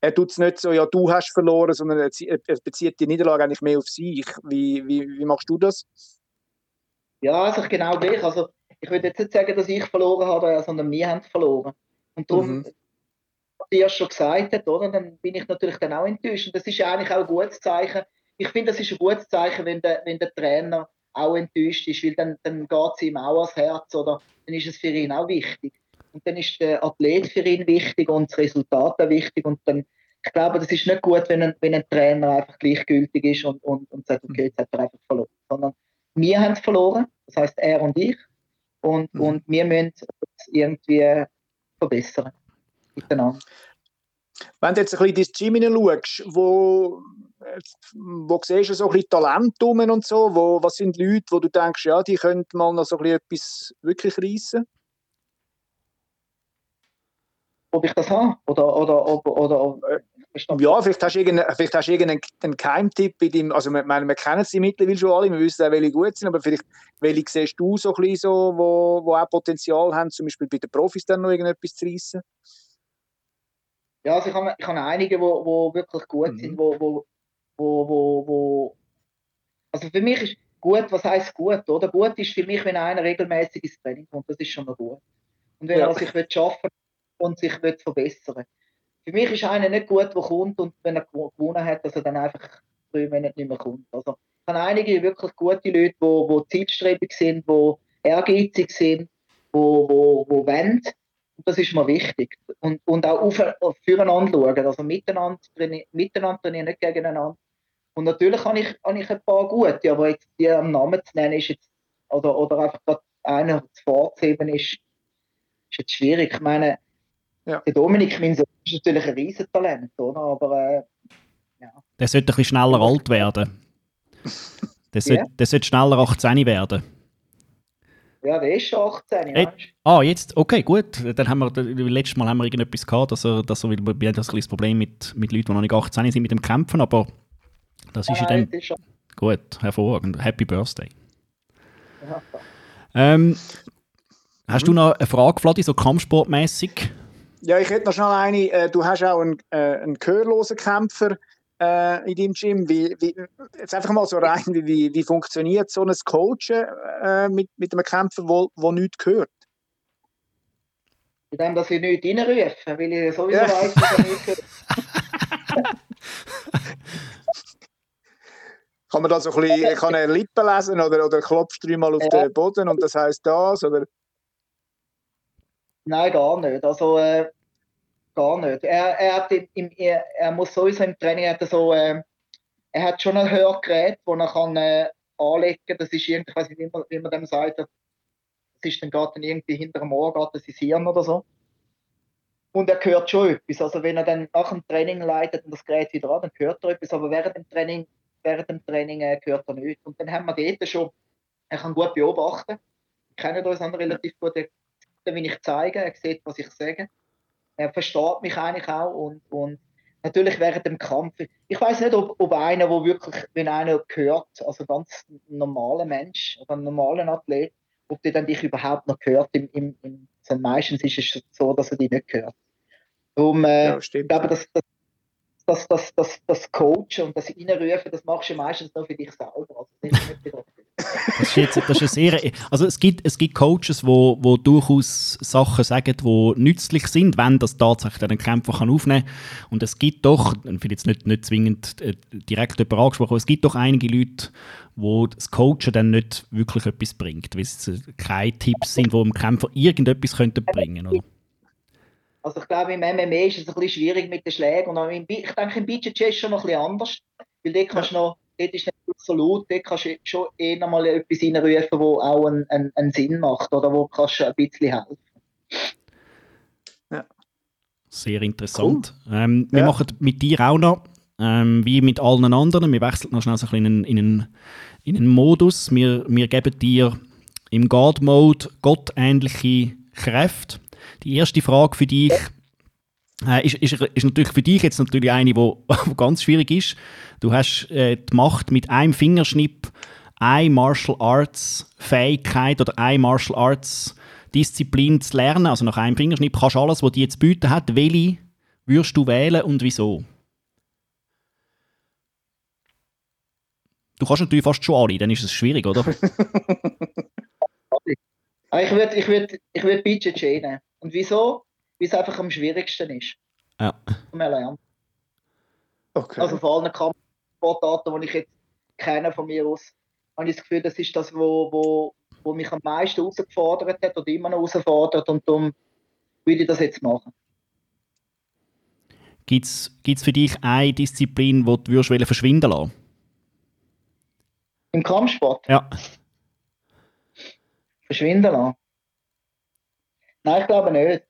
Er tut es nicht so, ja, du hast verloren, sondern er, bezieht die Niederlage eigentlich mehr auf sich. Wie, wie, wie machst du das? Ja, also genau gleich. Also ich würde jetzt nicht sagen, dass ich verloren habe, sondern wir haben verloren. Und darum, mhm. Ihr schon gesagt habt, oder, dann bin ich natürlich dann auch enttäuscht. Und das ist eigentlich auch ein gutes Zeichen. Ich finde, das ist ein gutes Zeichen, wenn der, wenn der Trainer auch enttäuscht ist, weil dann, dann geht es ihm auch ans Herz oder dann ist es für ihn auch wichtig. Und dann ist der Athlet für ihn wichtig und das Resultat auch wichtig. Und dann, ich glaube, das ist nicht gut, wenn ein, wenn ein Trainer einfach gleichgültig ist und, und, und sagt, okay, jetzt hat er einfach verloren. Sondern wir haben verloren, das heißt er und ich und, mhm. und wir müssen es irgendwie verbessern. Miteinander. Wenn du jetzt ein bisschen ins Gym hineinschaust, wo, wo siehst du so ein bisschen Talent und so, wo, was sind Leute, wo du denkst, ja, die könnten mal noch so ein bisschen etwas wirklich reissen? Ob ich das habe? Oder, oder, oder, oder, äh, ja, vielleicht hast du irgendeinen, vielleicht hast du irgendeinen Keimtipp bei dem, also wir, wir kennen sie mittlerweile schon alle, wir wissen auch, welche gut sind, aber vielleicht, welche siehst du so ein bisschen so, wo, wo auch Potenzial haben, zum Beispiel bei den Profis dann noch irgendetwas zu reissen? Ja, also ich habe, ich habe einige, die wo, wo wirklich gut mhm. sind, wo, wo, wo, wo, wo, also für mich ist gut, was heißt gut, oder? Gut ist für mich, wenn einer regelmäßig ins Training kommt, das ist schon mal gut. Und wenn ja. er sich schaffen und sich verbessern will für mich ist einer nicht gut, der kommt und wenn er gewonnen hat, dass er dann einfach drei Monate nicht mehr kommt. Also ich habe einige wirklich gute Leute, die, die zielstrebig sind, die ehrgeizig sind, die, die, die wollen. Und das ist mir wichtig. Und, und auch auf, füreinander schauen, also miteinander trainieren, miteinander trainieren, nicht gegeneinander. Und natürlich habe ich, habe ich ein paar gute, aber jetzt die am Namen zu nennen, ist jetzt, oder, oder einfach gerade einer zu vorzuheben, ist, ist jetzt schwierig. Ich meine, ja. Der Dominik, mein Sohn, ist natürlich ein Riesentalent, oder? aber äh, ja. Der sollte ein bisschen schneller alt werden. Der sollte, der sollte schneller 18 werden. Ja, der ist schon 18, äh, Ah, jetzt, okay, gut. Dann haben wir, letztes Mal haben wir irgendetwas gehabt, dass er, dass er, wir haben das ein Problem mit, mit Leuten, die noch nicht 18 sind, mit dem Kämpfen, aber das ist ja, in dem... Ist gut, hervorragend. Happy Birthday. Ja. Ähm, hast du noch eine Frage, Vladi, so kampfsportmäßig? Ja, ich hätte noch schnell eine. Äh, du hast auch einen, äh, einen gehörlosen Kämpfer äh, in deinem Gym. Wie, wie, jetzt einfach mal so rein, wie, wie funktioniert so ein Coachen äh, mit, mit einem Kämpfer, der nichts hört? Indem, dass ich nichts reinrufe, weil ich sowieso ja. weiß, dass er nichts hört. Kann man da so ein bisschen, kann er Lippen lesen oder, oder klopft dreimal auf ja. den Boden und das heisst das? Oder? Nein, gar nicht. Also, äh, gar nicht. Er, er, hat im, er, er muss sowieso im Training, hat er so, äh, er hat schon ein Hörgerät, das er kann äh, anlegen kann. Das ist irgendwie, ich weiß nicht, wie man, wie man dem sagt, das ist dann gerade irgendwie hinter dem Ohr, geht das ins Hirn oder so. Und er hört schon etwas. Also wenn er dann nach dem Training leitet und das Gerät wieder an, dann hört er etwas, aber während dem Training während dem Training äh, gehört er nicht. Und dann haben wir dort schon, er kann gut beobachten, wir kennen uns dann relativ gut, wenn ich zeige, er sieht, was ich sage. Er versteht mich eigentlich auch und, und natürlich während dem Kampf, ich weiß nicht, ob, ob einer, wo wirklich, wenn einer hört, also ganz normaler Mensch oder ein normaler Athlet, ob der dann dich überhaupt noch hört. Im, im, im, meistens ist es so, dass er dich nicht hört. Darum, äh, ja, ich glaube, das, das das, das, das, das Coachen und das Reinrufen, das machst du meistens nur für dich selber. Also das ist jetzt, das ist sehr, also es gibt, es gibt Coaches, wo, wo durchaus Sachen sagen, die nützlich sind, wenn das tatsächlich einen Kämpfer kann aufnehmen kann. Und es gibt doch, ich will jetzt nicht, nicht zwingend äh, direkt jemand angesprochen, aber es gibt doch einige Leute, wo das Coachen dann nicht wirklich etwas bringt, weil es keine Tipps sind, die dem Kämpfer irgendetwas könnten bringen könnten. Also ich glaube, im MMA ist es ein bisschen schwierig mit den Schlägen. Und im, ich denke, im BJJ ist es schon noch ein bisschen anders. Weil dort kannst du noch, dort ist nicht so laut, dort kannst du schon eh noch mal etwas reinrufen, das auch einen, einen, einen, Sinn macht oder wo kannst du ein bisschen helfen. Ja. Sehr interessant. Cool. Ähm, wir ja. machen mit dir auch noch, ähm, wie mit allen anderen, wir wechseln noch schnell so ein bisschen in einen, in einen, in einen Modus. Wir, wir geben dir im God-Mode gottähnliche Kräfte. Die erste Frage für dich äh, ist, ist, ist, natürlich für dich jetzt natürlich eine, die ganz schwierig ist. Du hast äh, die Macht mit einem Fingerschnipp eine Martial Arts Fähigkeit oder eine Martial Arts Disziplin zu lernen. Also nach einem Fingerschnipp kannst du alles, was die jetzt bieten hat. Welche würdest du wählen und wieso? Du kannst natürlich fast schon alle, dann ist es schwierig, oder? ich würde ich würd, ich würd BJJ nehmen. Und wieso? Weil es einfach am schwierigsten ist. Ja. Zum Erlernen. Okay. Also vor allen Kampfsportarten, die ich jetzt kenne von mir aus, habe ich das Gefühl, das ist das, wo, wo, wo mich am meisten herausgefordert hat oder immer noch herausfordert und darum will ich das jetzt machen. Gibt es für dich eine Disziplin, die du würdest verschwinden lassen Im Kampfsport? Ja. Verschwinden lassen? Nein, ich glaube nicht.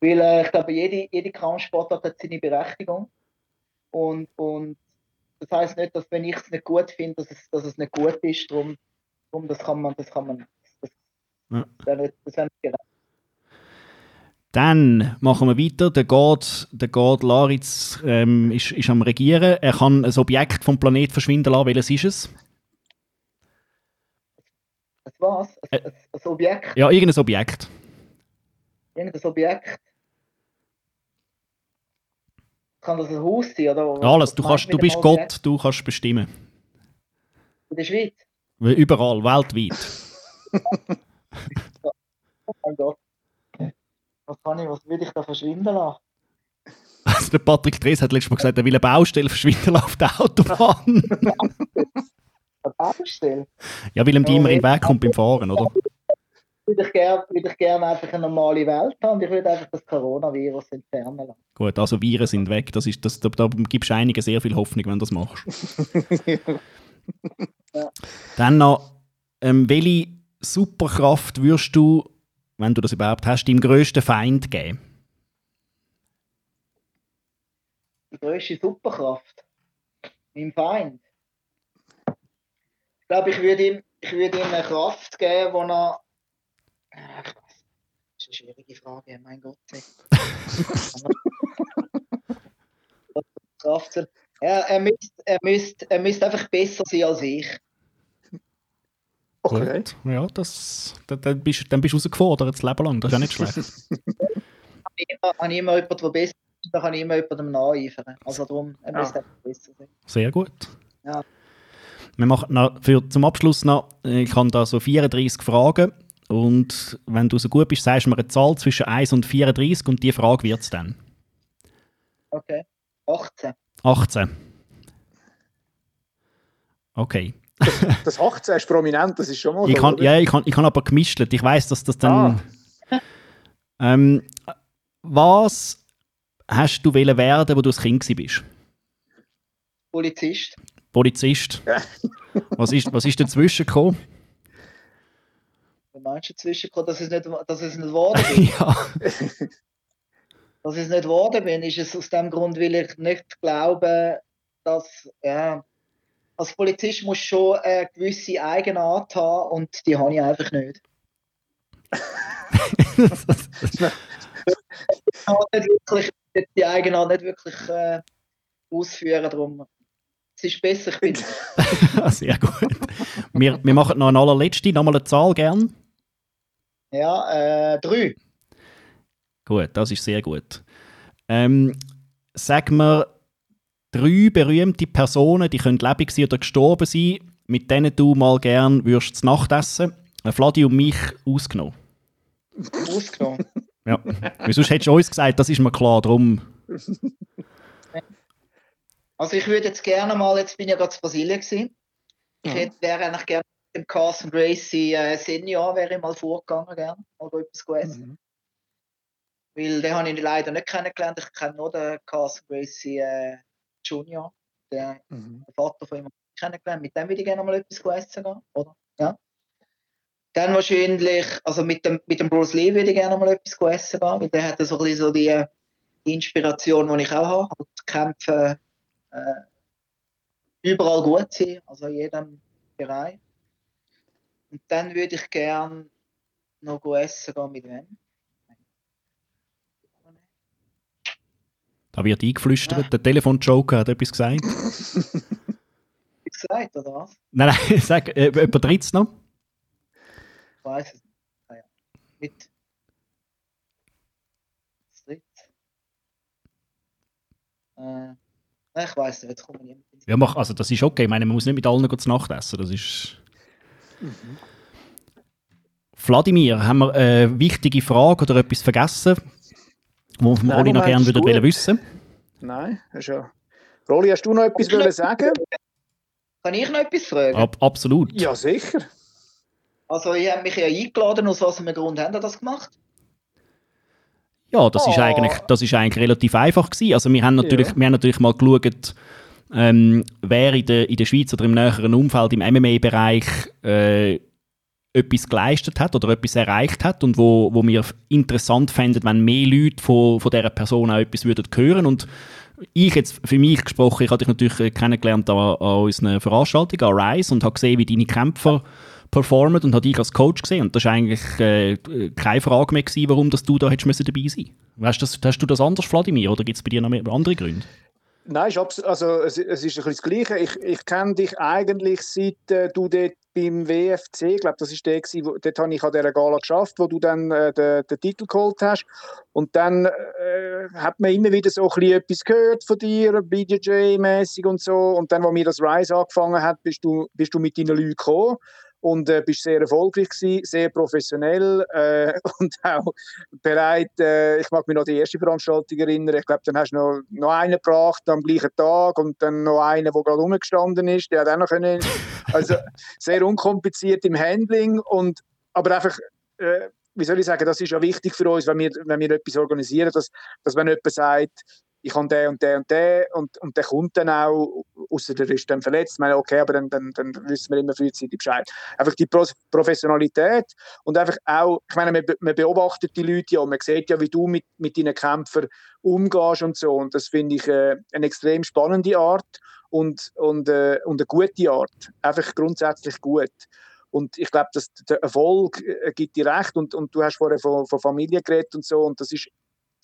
Weil äh, ich glaube, jede, jede Kampfsportart hat seine Berechtigung. Und, und das heißt nicht, dass wenn ich es nicht gut finde, dass es, dass es nicht gut ist. Darum, darum das kann man, das kann man, das, ja. das nicht, das nicht gerecht. Dann machen wir weiter. Der God, der God Laritz ähm, ist, ist am Regieren. Er kann ein Objekt vom Planet verschwinden lassen. Welches ist es? Was? Ein, ein, ein Objekt? Ja, irgendein Objekt irgendein Objekt. Kann das ein Haus sein? Oder Alles, du, kannst, du bist Gott, du kannst bestimmen. In der Schweiz? Überall, weltweit. oh mein Gott. Was kann ich, was würde ich da verschwinden lassen? Also der Patrick Dres hat letztes Mal gesagt, er will eine Baustelle verschwinden auf der Autobahn. eine Baustelle? Ja, weil ihm die immer in den Weg kommt beim Fahren, oder? Würde ich gerne gern einfach eine normale Welt haben und ich würde einfach das Coronavirus entfernen lassen. Gut, also Viren sind weg. Das ist, das, da, da gibst du einigen sehr viel Hoffnung, wenn du das machst. ja. Dann noch, ähm, welche Superkraft würdest du, wenn du das überhaupt hast, deinem grössten Feind geben? Die grösste Superkraft? Meinem Feind? Ich glaube, ich würde ihm, ich würde ihm eine Kraft geben, die er Ach, das ist eine schwierige Frage, mein Gott. er, er, müsste, er, müsste, er müsste einfach besser sein als ich. Okay. Gut. Ja, das, dann, bist, dann bist du herausgefordert das Leben lang. Das ist ja nicht schlecht. ich habe immer jemanden, der besser ist, dann kann ich immer jemandem nacheifern. Also darum, er ja. müsste einfach besser sein. Sehr gut. Ja. Wir machen noch für, zum Abschluss noch, ich habe da so 34 Fragen und wenn du so gut bist, sagst du mir eine Zahl zwischen 1 und 34 und die Frage wird es dann. Okay. 18. 18. Okay. Das, das 18 ist prominent, das ist schon mal Ich kann, ja, ich kann, ich kann aber gemischt. Ich weiß, dass das dann. Ähm, was hast du wollen werden, wo du als Kind gewesen bist? Polizist. Polizist. was, ist, was ist dazwischen gekommen? Menschen zwischenkommen, dass ich es nicht, dass es nicht geworden bin. ja. dass ich es nicht geworden bin, ist es aus dem Grund, weil ich nicht glaube, dass ja, als Polizist muss schon eine gewisse Eigenart haben und die habe ich einfach nicht. Ich kann nicht wirklich, die Eigenart nicht wirklich äh, ausführen, darum es ist besser, ich bin Sehr gut. Wir, wir machen noch eine allerletzte, nochmal eine Zahl gern. Ja, äh, drei. Gut, das ist sehr gut. Ähm, sag mir drei berühmte Personen, die können lebendig sein oder gestorben sein, mit denen du mal gern würdest zu Nacht essen. Äh, Vladi und mich ausgenommen. ausgenommen. Ja. Weil sonst hättest du uns gesagt, das ist mir klar, darum. Also ich würde jetzt gerne mal, jetzt bin ich ja gerade in Brasilien gewesen. Ich hätte, wäre eigentlich gerne dem Carson Gracie äh, Senior wäre ich mal vorgegangen gerne, mal etwas gegessen. Mhm. Weil den habe ich leider nicht kennengelernt. Ich kenne nur den Carson Gracie äh, Junior, den, Mhm. den Vater von ihm kennengelernt. Mit dem würde ich gerne mal etwas essen gehen, oder? Ja. Dann wahrscheinlich, also mit dem, mit dem Bruce Lee würde ich gerne mal etwas essen gehen, weil der hat so ein bisschen so die, die Inspiration, die ich auch habe. Halt kämpfen, äh, überall gut sein, also in jedem Bereich. Und dann würde ich gerne noch essen gehen mit wem? Da wird eingeflüstert. Der Telefonjoker hat etwas gesagt. Gesagt, oder was? nein, nein, sag, äh, jemand dritt's noch? Ich weiß es nicht. Ah, ja. Mit. Das dritte. Äh, nein, ich weiß nicht, jetzt kommt niemand Ja, mach, also das ist okay. Ich meine, man muss nicht mit allen zu Nacht essen. Das ist... Wladimir, haben wir eine wichtige Frage oder etwas vergessen, wo wir alle noch gerne würden gut. wollen wissen Nein, das ist ja. Rolli, hast du noch etwas wollen sagen? Kann ich noch etwas fragen? Ab, Absolut. Ja, sicher. Also, ihr habt mich ja eingeladen, aus was für einem Grund habt ihr das gemacht? Ja, das ist Oh. eigentlich, das ist eigentlich relativ einfach gewesen. Also wir haben natürlich, Ja. wir haben natürlich mal geschaut, ähm, wer in der, in der Schweiz oder im näheren Umfeld im MMA-Bereich äh, etwas geleistet hat oder etwas erreicht hat und wo, wo wir interessant fänden, wenn mehr Leute von, von dieser Person auch etwas würden hören. Und ich jetzt für mich gesprochen, ich habe dich natürlich äh, kennengelernt an, an unseren Veranstaltungen, an Rise und habe gesehen, wie deine Kämpfer performen und habe dich als Coach gesehen. Und das war eigentlich äh, keine Frage mehr gewesen, warum dass du da hättest müssen dabei sein. Weißt, das, Hast du das anders, Vladimir, oder gibt es bei dir noch mehr andere Gründe? Nein, ist abs- also, es, es ist ein bisschen das Gleiche. Ich, ich kenne dich eigentlich seit äh, du dort beim WFC, ich glaube, das ist der, gewesen, wo, dort habe ich an dieser Gala geschafft, wo du dann äh, den, den Titel geholt hast. Und dann äh, hat man immer wieder so ein etwas gehört von dir, BJJ-mäßig und so. Und dann, als mir das Rise angefangen hat, bist du, bist du mit deinen Leuten gekommen und äh, bist sehr erfolgreich gewesen, sehr professionell äh, und auch bereit. Äh, ich mag mich noch an die erste Veranstaltung erinnern. Ich glaube, dann hast du noch, noch einen gebracht am gleichen Tag und dann noch einen, der gerade rumgestanden ist. Der hat auch noch können. Also sehr unkompliziert im Handling und aber einfach. Äh, wie soll ich sagen, das ist ja wichtig für uns, wenn wir, wenn wir etwas organisieren, dass, dass wenn jemand sagt, ich habe den und den und den und, und der kommt dann auch, außer der ist dann verletzt, ich meine, okay, aber dann, dann, dann wissen wir immer frühzeitig Bescheid. Einfach die Pro Professionalität und einfach auch, ich meine, man, man beobachtet die Leute ja und man sieht ja, wie du mit, mit deinen Kämpfern umgehst und so. Und das finde ich äh, eine extrem spannende Art und, und, äh, und eine gute Art, einfach grundsätzlich gut. Und ich glaube, dass der Erfolg äh, gibt dir recht. Und, und du hast vorher von, von Familie geredet und so. Und das ist,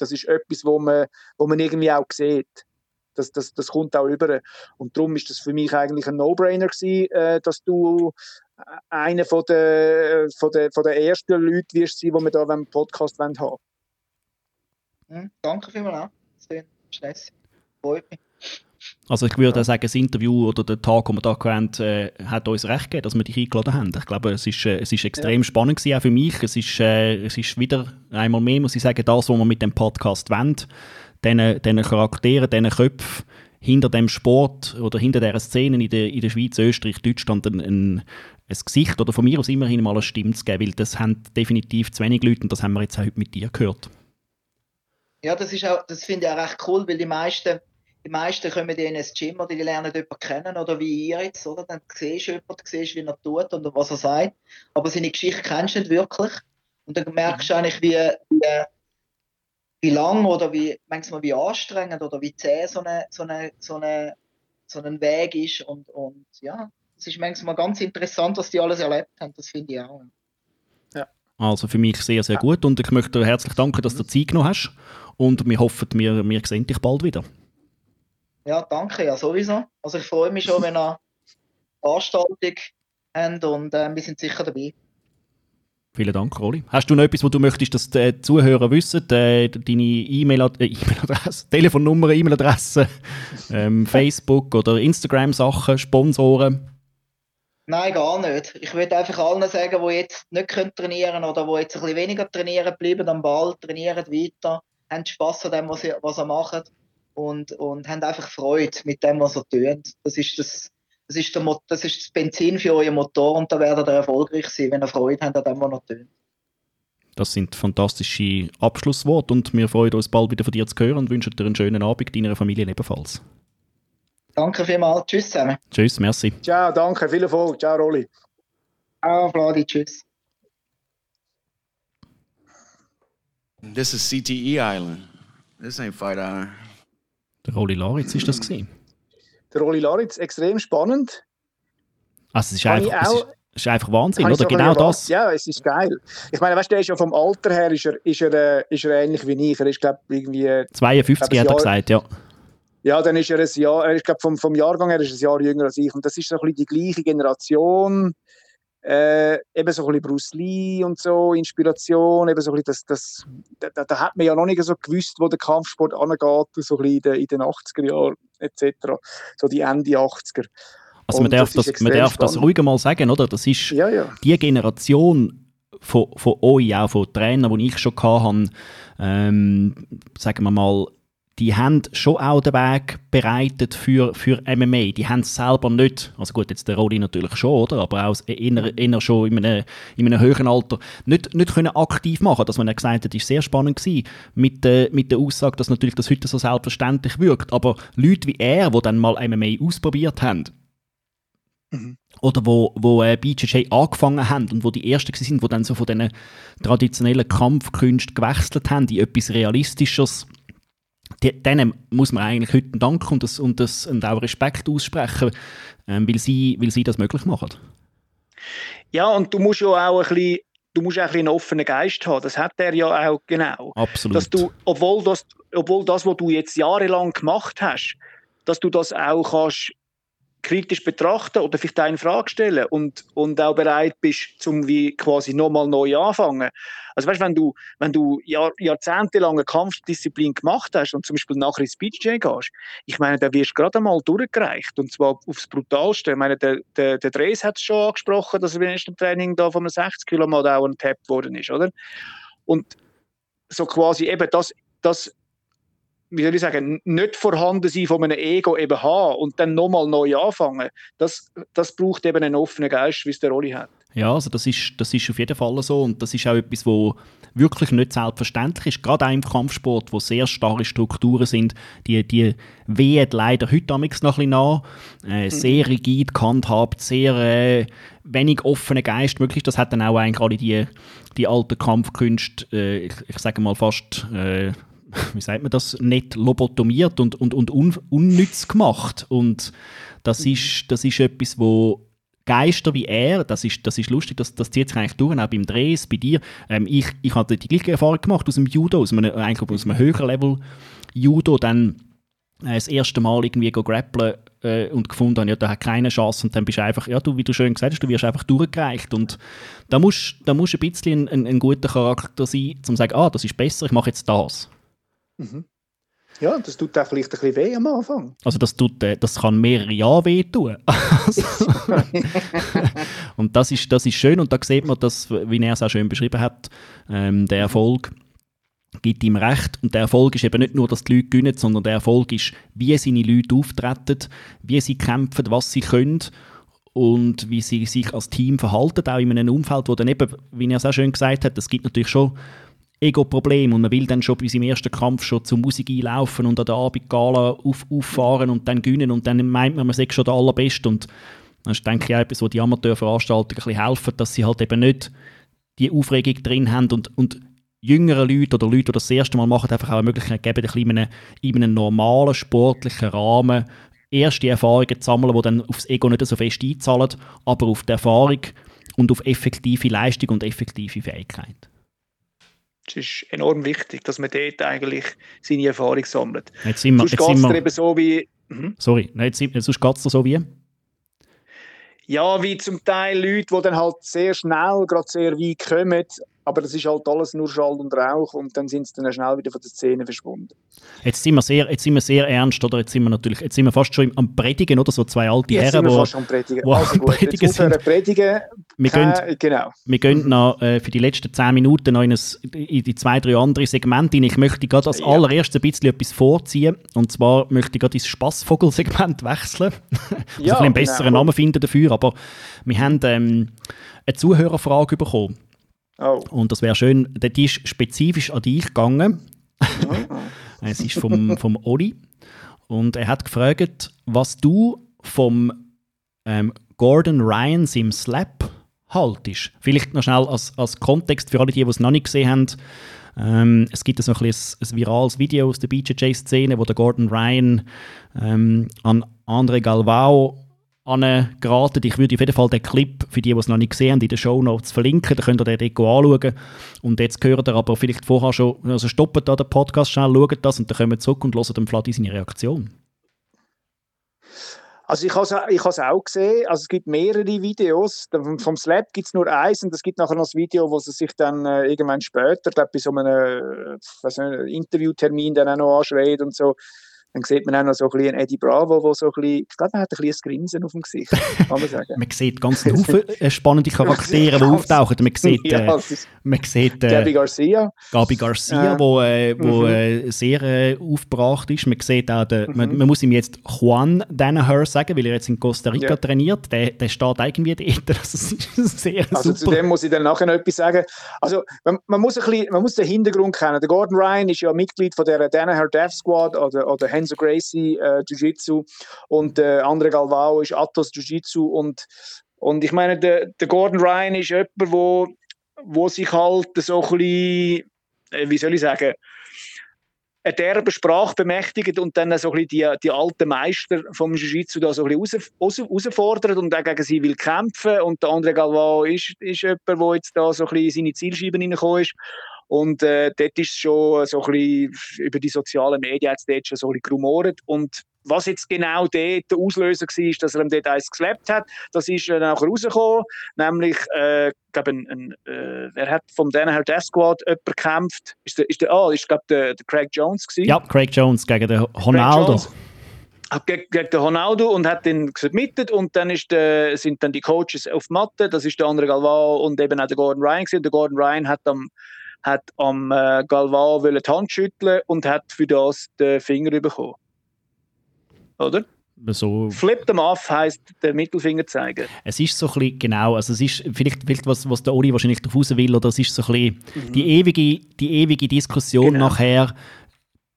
das ist etwas, wo man, wo man irgendwie auch sieht. Das, das, das kommt auch über. Und darum ist das für mich eigentlich ein No-Brainer äh, dass du äh, einer von der, von der, von der ersten Leute wirst sein, die wir da beim Podcast haben wollen. Hm, danke vielmals. Sehr stressig. Freut mich. Also ich würde auch sagen, das Interview oder der Tag, den wir da hatten, äh, hat uns recht gegeben, dass wir dich eingeladen haben. Ich glaube, es ist, äh, es ist extrem spannend gewesen, auch für mich. Es ist, äh, es ist wieder einmal mehr, muss ich sagen, das, was wir mit dem Podcast wollen, diesen, diesen Charakteren, diesen Köpfen hinter dem Sport oder hinter dieser Szene in der, in der Schweiz, Österreich, Deutschland ein, ein, ein Gesicht oder von mir aus immerhin mal eine Stimme zu geben, weil das haben definitiv zu wenig Leute und das haben wir jetzt auch heute mit dir gehört. Ja, das, ist auch, das finde ich auch recht cool, weil die meisten, die meisten kommen in ein Gym oder die lernen jemanden kennen oder wie ihr jetzt, oder? Dann siehst du jemanden, siehst, wie er tut und was er sagt, aber seine Geschichte kennst du nicht wirklich und dann merkst du eigentlich, wie, wie wie lang oder wie manchmal wie anstrengend oder wie zäh so, eine, so, eine, so, eine, so ein Weg ist. Und, und ja, es ist manchmal ganz interessant, was die alles erlebt haben. Das finde ich auch. Ja. Also für mich sehr, sehr gut und ich möchte dir herzlich danken, dass du Zeit genommen hast und wir hoffen, wir, wir sehen dich bald wieder. Ja, danke, ja sowieso. Also ich freue mich schon, wenn ihr Veranstaltung habt und äh, wir sind sicher dabei. Vielen Dank, Roli. Hast du noch etwas, wo du möchtest, dass die Zuhörer wissen? Äh, deine E-Mail-Adresse, e Telefonnummer, E-Mail-Adresse, ähm, Facebook oder Instagram-Sachen, Sponsoren? Nein, gar nicht. Ich würde einfach allen sagen, die jetzt nicht trainieren können oder die jetzt ein bisschen weniger trainieren, bleiben am Ball, trainieren weiter, haben Spass an dem, was sie, was sie machen und, und haben einfach Freude mit dem, was sie tun. Das ist das das ist, der, das ist das Benzin für euren Motor und da werdet ihr erfolgreich sein, wenn ihr Freude habt an dem, was ihr tut. Das sind fantastische Abschlussworte und wir freuen uns bald wieder von dir zu hören und wünschen dir einen schönen Abend, deiner Familie ebenfalls. Danke vielmals. Tschüss zusammen. Tschüss, merci. Ciao, danke. Viel Erfolg. Ciao, Rolli. Ciao, Vladi. Tschüss. This is CTE Island. This ain't Fight Island. Der Rolli Laritz ist das gesehen der Rolli Laritz extrem spannend. Also es ist, einfach, auch, es ist, einfach Wahnsinn, oder? Genau das. Ja, es ist geil. Ich meine, weißt du, ist ja vom Alter her ist er, ist er, äh, ist er ähnlich wie ich. Er ist, glaube irgendwie... 52 glaub, hat er gesagt, ja. Ja, dann ist er ein Jahr, ich glaube vom, vom Jahrgang her ist er ein Jahr jünger als ich. Und das ist so ein bisschen die gleiche Generation. Äh, eben so ein bisschen Bruce Lee und so, Inspiration, eben so ein bisschen das, das, da, da hat man ja noch nicht so gewusst, wo der Kampfsport angeht, so ein bisschen in den, in den 80er Jahren etc., so die Ende 80er. Also man darf, das, das man darf das ruhig mal sagen, oder? Das ist ja, ja. die Generation von, von euch, auch von Trainern, die ich schon hatte, ähm, sagen wir mal, die haben schon auch den Weg bereitet für, für MMA. Die haben es selber nicht, also gut, jetzt der Rodi natürlich schon, oder? aber auch eher, eher schon in einem, in einem höheren Alter, nicht, nicht können aktiv machen Dass man ja gesagt hat, ist sehr spannend gewesen, mit, äh, mit der Aussage, dass natürlich das heute so selbstverständlich wirkt. Aber Leute wie er, die dann mal MMA ausprobiert haben, mhm. oder wo, wo äh, BJJ angefangen haben und wo die Ersten sind, die dann so von diesen traditionellen Kampfkünsten gewechselt haben in etwas Realistischeres, denen muss man eigentlich heute danken und, das, und, das, und auch Respekt aussprechen, ähm, weil, sie, weil sie das möglich machen. Ja, und du musst ja auch ein bisschen, du musst auch ein bisschen einen offenen Geist haben. Das hat er ja auch genau. Absolut. Dass du, obwohl das, obwohl das, was du jetzt jahrelang gemacht hast, dass du das auch kannst kritisch betrachten oder vielleicht eine Frage stellen und, und auch bereit bist, zum wie quasi nochmal neu anfangen. Also weißt, wenn du, wenn du Jahr, jahrzehntelang eine Kampfdisziplin gemacht hast und zum Beispiel nachher ins BJJ gehst, ich meine, da wirst du gerade einmal durchgereicht und zwar aufs Brutalste. Ich meine, der, der, der Dres hat es schon angesprochen, dass er beim ersten Training da von einem 60 Kilo mal auch getappt worden ist, oder? Und so quasi eben das, das wie soll ich sagen, nicht vorhanden sein von einem Ego eben haben und dann nochmal neu anfangen, das, das braucht eben einen offenen Geist, wie es der Rolli hat. Ja, also das ist, das ist auf jeden Fall so und das ist auch etwas, wo wirklich nicht selbstverständlich ist, gerade auch im Kampfsport, wo sehr starre Strukturen sind, die, die wehen leider heute noch ein bisschen nach, äh, mhm. sehr rigid gehandhabt, sehr äh, wenig offener Geist möglich, das hat dann auch eigentlich gerade die, die alten Kampfkünste, äh, ich, ich sage mal fast äh, wie sagt man das, nicht lobotomiert und, und, und un, unnütz gemacht. Und das mhm. ist, das ist etwas, wo Geister wie er, das ist, das ist lustig, das, das zieht sich eigentlich durch, auch beim Drehs, bei dir. Ähm, ich, ich hatte die gleiche Erfahrung gemacht aus dem Judo, aus einem, eigentlich aus einem höheren Level Judo, dann äh, das erste Mal irgendwie grappeln äh, und gefunden habe, ja, der hat keine Chance und dann bist du einfach, ja, du, wie du schön gesagt hast, du wirst einfach durchgereicht und da musst du musst ein bisschen ein, ein, ein guter Charakter sein, um zu sagen, ah, das ist besser, ich mache jetzt das. Mhm. Ja, das tut auch vielleicht ein bisschen weh am Anfang. Also das, tut, äh, das kann mehrere Jahre weh tun. und das ist, das ist schön und da sieht man, dass, wie er es auch schön beschrieben hat, ähm, der Erfolg gibt ihm recht. Und der Erfolg ist eben nicht nur, dass die Leute gewinnen, sondern der Erfolg ist, wie seine Leute auftreten, wie sie kämpfen, was sie können und wie sie sich als Team verhalten, auch in einem Umfeld, wo dann eben, wie er es auch schön gesagt hat, es gibt natürlich schon Ego-Problem. Und man will dann schon bei seinem ersten Kampf schon zur Musik einlaufen und an der Abendgala auf, auffahren und dann gewinnen. Und dann meint man, man sei schon der Allerbeste. Und das ist, denke ich, auch etwas, wo die Amateurveranstalter ein bisschen helfen, dass sie halt eben nicht die Aufregung drin haben. Und, und jüngeren Leuten oder Leuten, die das, das erste Mal machen, einfach auch eine Möglichkeit geben, ein in, einem, in einem normalen sportlichen Rahmen erste Erfahrungen zu sammeln, die dann aufs Ego nicht so fest einzahlen, aber auf die Erfahrung und auf effektive Leistung und effektive Fähigkeit. Es ist enorm wichtig, dass man dort eigentlich seine Erfahrung sammelt. Jetzt sind wir, sonst geht es eben so wie... Mhm. Sorry, jetzt, sonst geht es so wie... Ja, wie zum Teil Leute, die dann halt sehr schnell, gerade sehr weit kommen, aber das ist halt alles nur Schall und Rauch und dann sind sie dann schnell wieder von der Szene verschwunden. Jetzt sind wir sehr, jetzt sind wir sehr ernst, oder? Jetzt sind wir natürlich, jetzt sind wir fast schon am Predigen, oder? So zwei alte jetzt Herren, sind wir fast am Predigen. Wo also gut, Predigen jetzt sind. Predigen. Wir gehen, genau. wir gehen noch äh, für die letzten zehn Minuten noch in, ein, in die zwei, drei andere Segmente. Ich möchte gerade als ja. allererstes ein bisschen etwas vorziehen. Und zwar möchte ich gerade ins Spassvogel-Segment wechseln. ja, ein einen besseren genau. Namen finden dafür. Aber wir haben ähm, eine Zuhörerfrage bekommen. Oh. Und das wäre schön, die ist spezifisch an dich gegangen. Oh. es ist vom, vom Oli. Und er hat gefragt, was du vom ähm, Gordon Ryan im Slap haltest. Vielleicht noch schnell als, als Kontext für alle, die, die es noch nicht gesehen haben. Ähm, es gibt so ein, ein, ein virales Video aus der BJJ-Szene, wo der Gordon Ryan ähm, an André Galvao angeraten. Ich würde auf jeden Fall den Clip, für die, die es noch nicht gesehen haben, in den Show Notes verlinken. Da könnt ihr den Deko anschauen. Und jetzt hört ihr aber vielleicht vorher schon, also stoppt da den Podcast schnell, schaut das und dann kommen wir zurück und hören dem Fladi seine Reaktion. Also ich habe es auch gesehen, also es gibt mehrere Videos, vom Slap gibt es nur eins und es gibt nachher noch ein Video, wo sie sich dann äh, irgendwann später, glaube bei so einem äh, Interviewtermin dann auch noch anschreit und so, dann sieht man auch noch so ein bisschen Eddie Bravo, wo so ein bisschen, ich glaube, er hat ein bisschen ein Grinsen auf dem Gesicht, kann man sagen. man sieht ganz viele äh, spannende Charaktere, die auftauchen. Man sieht, äh, man sieht äh, Gabi Garcia. Gabi Garcia, ja. wo, äh, wo mhm. äh, sehr äh, aufgebracht ist. Man sieht auch, den, mhm. man, man, muss ihm jetzt Juan Danaher sagen, weil er jetzt in Costa Rica ja. trainiert. Der, der steht irgendwie dort. Das ist sehr also super. zu dem muss ich dann nachher noch etwas sagen. Also man, man, muss, ein bisschen, man muss den Hintergrund kennen. Der Gordon Ryan ist ja Mitglied von der Danaher Death Squad oder, oder Enzo Gracie äh, Jiu-Jitsu und äh, andere Galvao ist Atos Jiu-Jitsu und, und ich meine, der, der Gordon Ryan ist jemand, wo, wo sich halt so ein bisschen, äh, wie soll ich sagen, eine derbe Sprache bemächtigt und dann so ein die, die alten Meister vom Jiu-Jitsu da so ein bisschen raus, herausfordert und auch gegen sie will kämpfen. Und der andere Galvao ist, ist jemand, der jetzt da so ein bisschen in seine Zielscheiben reingekommen ist und äh, dort ist es schon so ein bisschen über die sozialen Medien jetzt dort schon so ein bisschen gerumort. Und was jetzt genau dort der Auslöser war, ist, dass er ihm dort eins geslappt hat, das ist dann auch rausgekommen. Nämlich, äh, glaub, ein, ein, äh, er hat von denen her Death Squad jemand gekämpft. Ist der, ist der, ah, ist, glaube der, der Craig Jones gewesen. Ja, Craig Jones gegen den Ronaldo gegen, gegen den Ronaldo und hat ihn submitted und dann ist der, sind dann die Coaches auf Matte, das ist der andere Galvao und eben auch der Gordon Ryan gewesen. Der Gordon Ryan hat am hat am äh, Galvao die Hand schütteln und hat für das den Finger bekommen. Oder? So. Flip them off heisst den Mittelfinger zeigen. Es ist so ein bisschen, genau, also es ist vielleicht, vielleicht was, was der Oli wahrscheinlich darauf raus will, oder es ist so ein bisschen mhm. die, ewige, die ewige Diskussion genau. nachher,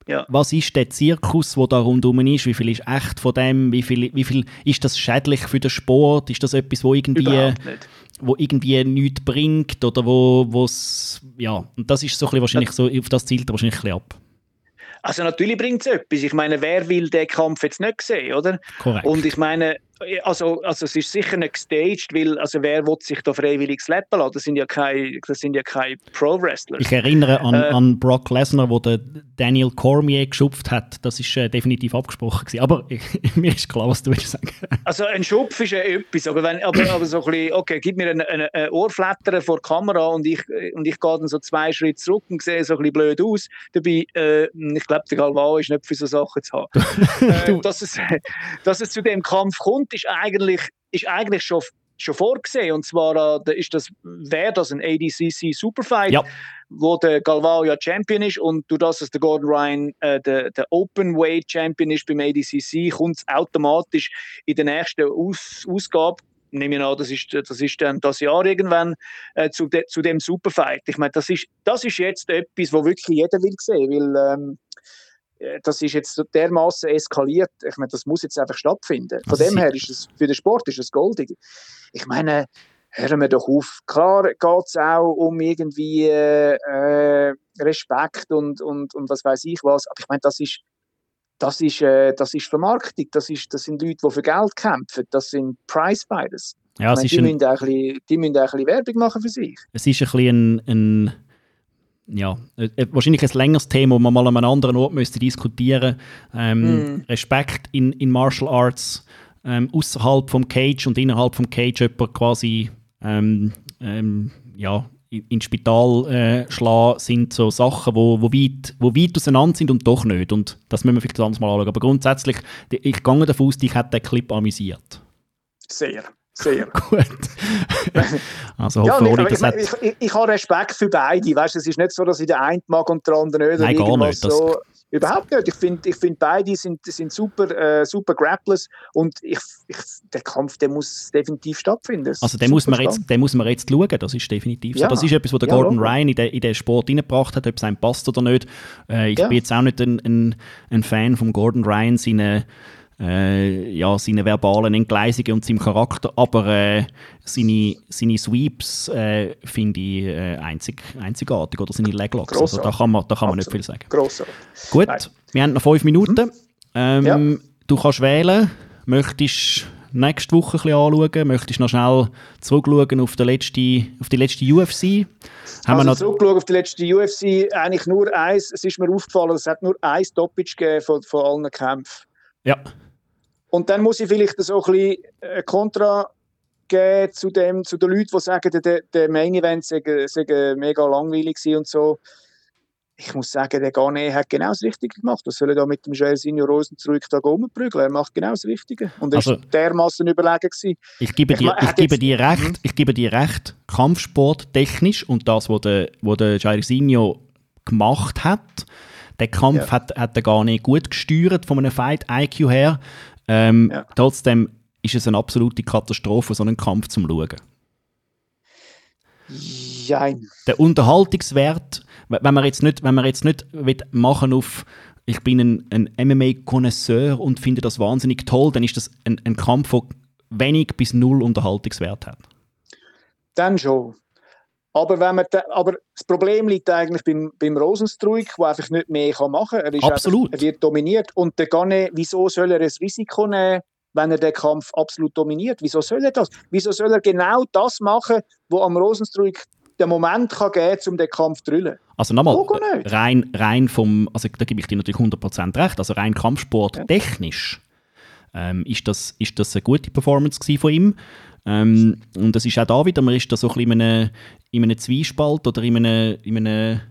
ja. Was ist der Zirkus, der da rundherum ist? Wie viel ist echt von dem? Wie viel, wie viel ist das schädlich für den Sport? Ist das etwas, wo irgendwie, wo irgendwie nichts bringt? Oder wo es, ja, und das ist so ein bisschen wahrscheinlich so, auf das zielt er wahrscheinlich ein bisschen ab. Also natürlich bringt es etwas. Ich meine, wer will den Kampf jetzt nicht sehen, oder? Korrekt. Und ich meine, also, also es ist sicher nicht gestaged, weil also wer will sich da freiwillig slappen lassen? Das sind ja keine, das sind ja keine Pro-Wrestler. Ich erinnere an, äh, an Brock Lesnar, wo der Daniel Cormier geschupft hat. Das ist äh, definitiv abgesprochen gewesen. Aber ich, mir ist klar, was du willst sagen. Also ein Schupf ist ja etwas, aber, wenn, aber, aber so ein bisschen, okay, gib mir ein, ein, ein Ohrflattern vor der Kamera und ich, und ich gehe dann so zwei Schritte zurück und sehe so ein bisschen blöd aus. Dabei, äh, ich glaube, der Galvao ist nicht für so Sachen zu haben. äh, dass, es, dass es zu dem Kampf kommt, ist eigentlich, ist eigentlich schon schon vorgesehen. Und zwar äh, ist das, wäre das ein ADCC Superfight, Ja. wo der Galvao ja Champion ist und durch das, dass der Gordon Ryan äh, der, der Open Weight Champion ist beim ADCC, kommt es automatisch in der nächsten Aus Ausgabe nehme ich an, das ist, das ist dann das Jahr irgendwann äh, zu, de, zu dem Superfight. Ich meine, das ist, das ist jetzt etwas, wo wirklich jeder will sehen, weil ähm, äh, das ist jetzt so dermaßen eskaliert. Ich meine, das muss jetzt einfach stattfinden. Von dem her ist es für den Sport ist es goldig. Ich meine, hören wir doch auf. Klar geht es auch um irgendwie äh, äh, Respekt und, und, und was weiß ich was. Aber ich meine, das ist das ist, äh, das ist Vermarktung, das, ist, das sind Leute, die für Geld kämpfen, das sind Prize-Fighters. Ja, es Ich ist, meine, ein, die, müssen auch ein bisschen, die müssen auch ein bisschen Werbung machen für sich. es ist ein bisschen ein, ein ja, äh, äh, wahrscheinlich ein längeres Thema, das man mal an einem anderen Ort müsste diskutieren ähm, Respekt in, in Martial Arts ähm, außerhalb vom Cage und innerhalb vom Cage jemand quasi ähm, ähm, ja, in- ins Spital äh, schlagen, sind so Sachen, wo, wo, weit, wo weit auseinander sind und doch nicht. Und das müssen wir vielleicht anders mal anschauen. Aber grundsätzlich, ich gehe davon aus, dich hat der Clip amüsiert. Sehr, sehr. Gut. also Ja, und ich, ich, ich, ich, habe Respekt für beide. Weißt, es ist nicht so, dass ich der eine mag und der andere nicht. Nein, gar nicht. So. Überhaupt nicht. Ich finde, ich find, beide sind, sind super, äh, super Grapplers und ich, ich, der Kampf der muss definitiv stattfinden. Das Also den muss, man jetzt, den muss man jetzt schauen, das ist definitiv so. Ja. Das ist etwas, was der Ja, Gordon logo. Ryan in den, in den Sport reingebracht hat, ob es einem passt oder nicht. Äh, ich Ja. bin jetzt auch nicht ein, ein, ein Fan von Gordon Ryan, seine, äh, ja, seine verbalen Entgleisungen und seinem Charakter, aber äh, seine, seine Sweeps äh, finde ich äh, einzig, einzigartig, oder seine Leglocks. Also da kann man, da kann man nicht viel sagen. Grossartig. Gut, Nein. wir haben noch fünf Minuten. Ähm, Ja. Du kannst wählen. Möchtest nächste Woche ein bisschen anschauen? Möchtest noch schnell zurückschauen auf die letzte, auf die letzte UFC? Haben also zurückschauen auf die letzte UFC, eigentlich nur eins, es ist mir aufgefallen, es hat nur ein Stoppage gegeben von, von allen Kämpfen. ja, Und dann muss ich vielleicht so ein bisschen äh, Kontra geben zu, dem, zu den Leuten, die sagen, der, der- Main Event sei, sei mega langweilig und so. Ich muss sagen, der Gane hat genau das Richtige gemacht. Was soll er da mit dem Jairzinho Rosen zurück da rumprügeln? Er macht genau das Richtige. Und er Also- ist dermaßen überlegen gewesen. ich gebe Ich dir, ich hat gebe dir recht. Mhm. Ich gebe dir recht. Kampfsport technisch und das, was der, was der Jairzinho gemacht hat, der Kampf Ja. hat, hat er gar nicht gut gesteuert von einem Fight IQ her. Ähm, Ja. Trotzdem ist es eine absolute Katastrophe, so einen Kampf zum Schauen. Jein. der Unterhaltungswert, wenn man jetzt nicht, wenn man jetzt nicht machen auf ich bin ein, ein MMA-Konnoisseur und finde das wahnsinnig toll, dann ist das ein, ein Kampf, der wenig bis null Unterhaltungswert hat. Dann schon. Aber, wenn man aber das Problem liegt eigentlich beim, beim Rosenstruik, der einfach nicht mehr kann machen kann. Er, ist Absolut. Einfach, er wird dominiert. Und der Gane, wieso soll er ein Risiko nehmen, wenn er den Kampf absolut dominiert? Wieso soll er das? Wieso soll er genau das machen, wo am Rosenstruik den Moment kann geben kann, um den Kampf zu drüllen? Also nochmal, rein, rein vom, also da gebe ich dir natürlich 100% recht, also rein Kampfsport Ja. technisch ähm, ist, das, ist das eine gute Performance von ihm. Ähm, und es ist auch da wieder, man ist da so ein bisschen in einem, in einem Zwiespalt oder in einem, in einem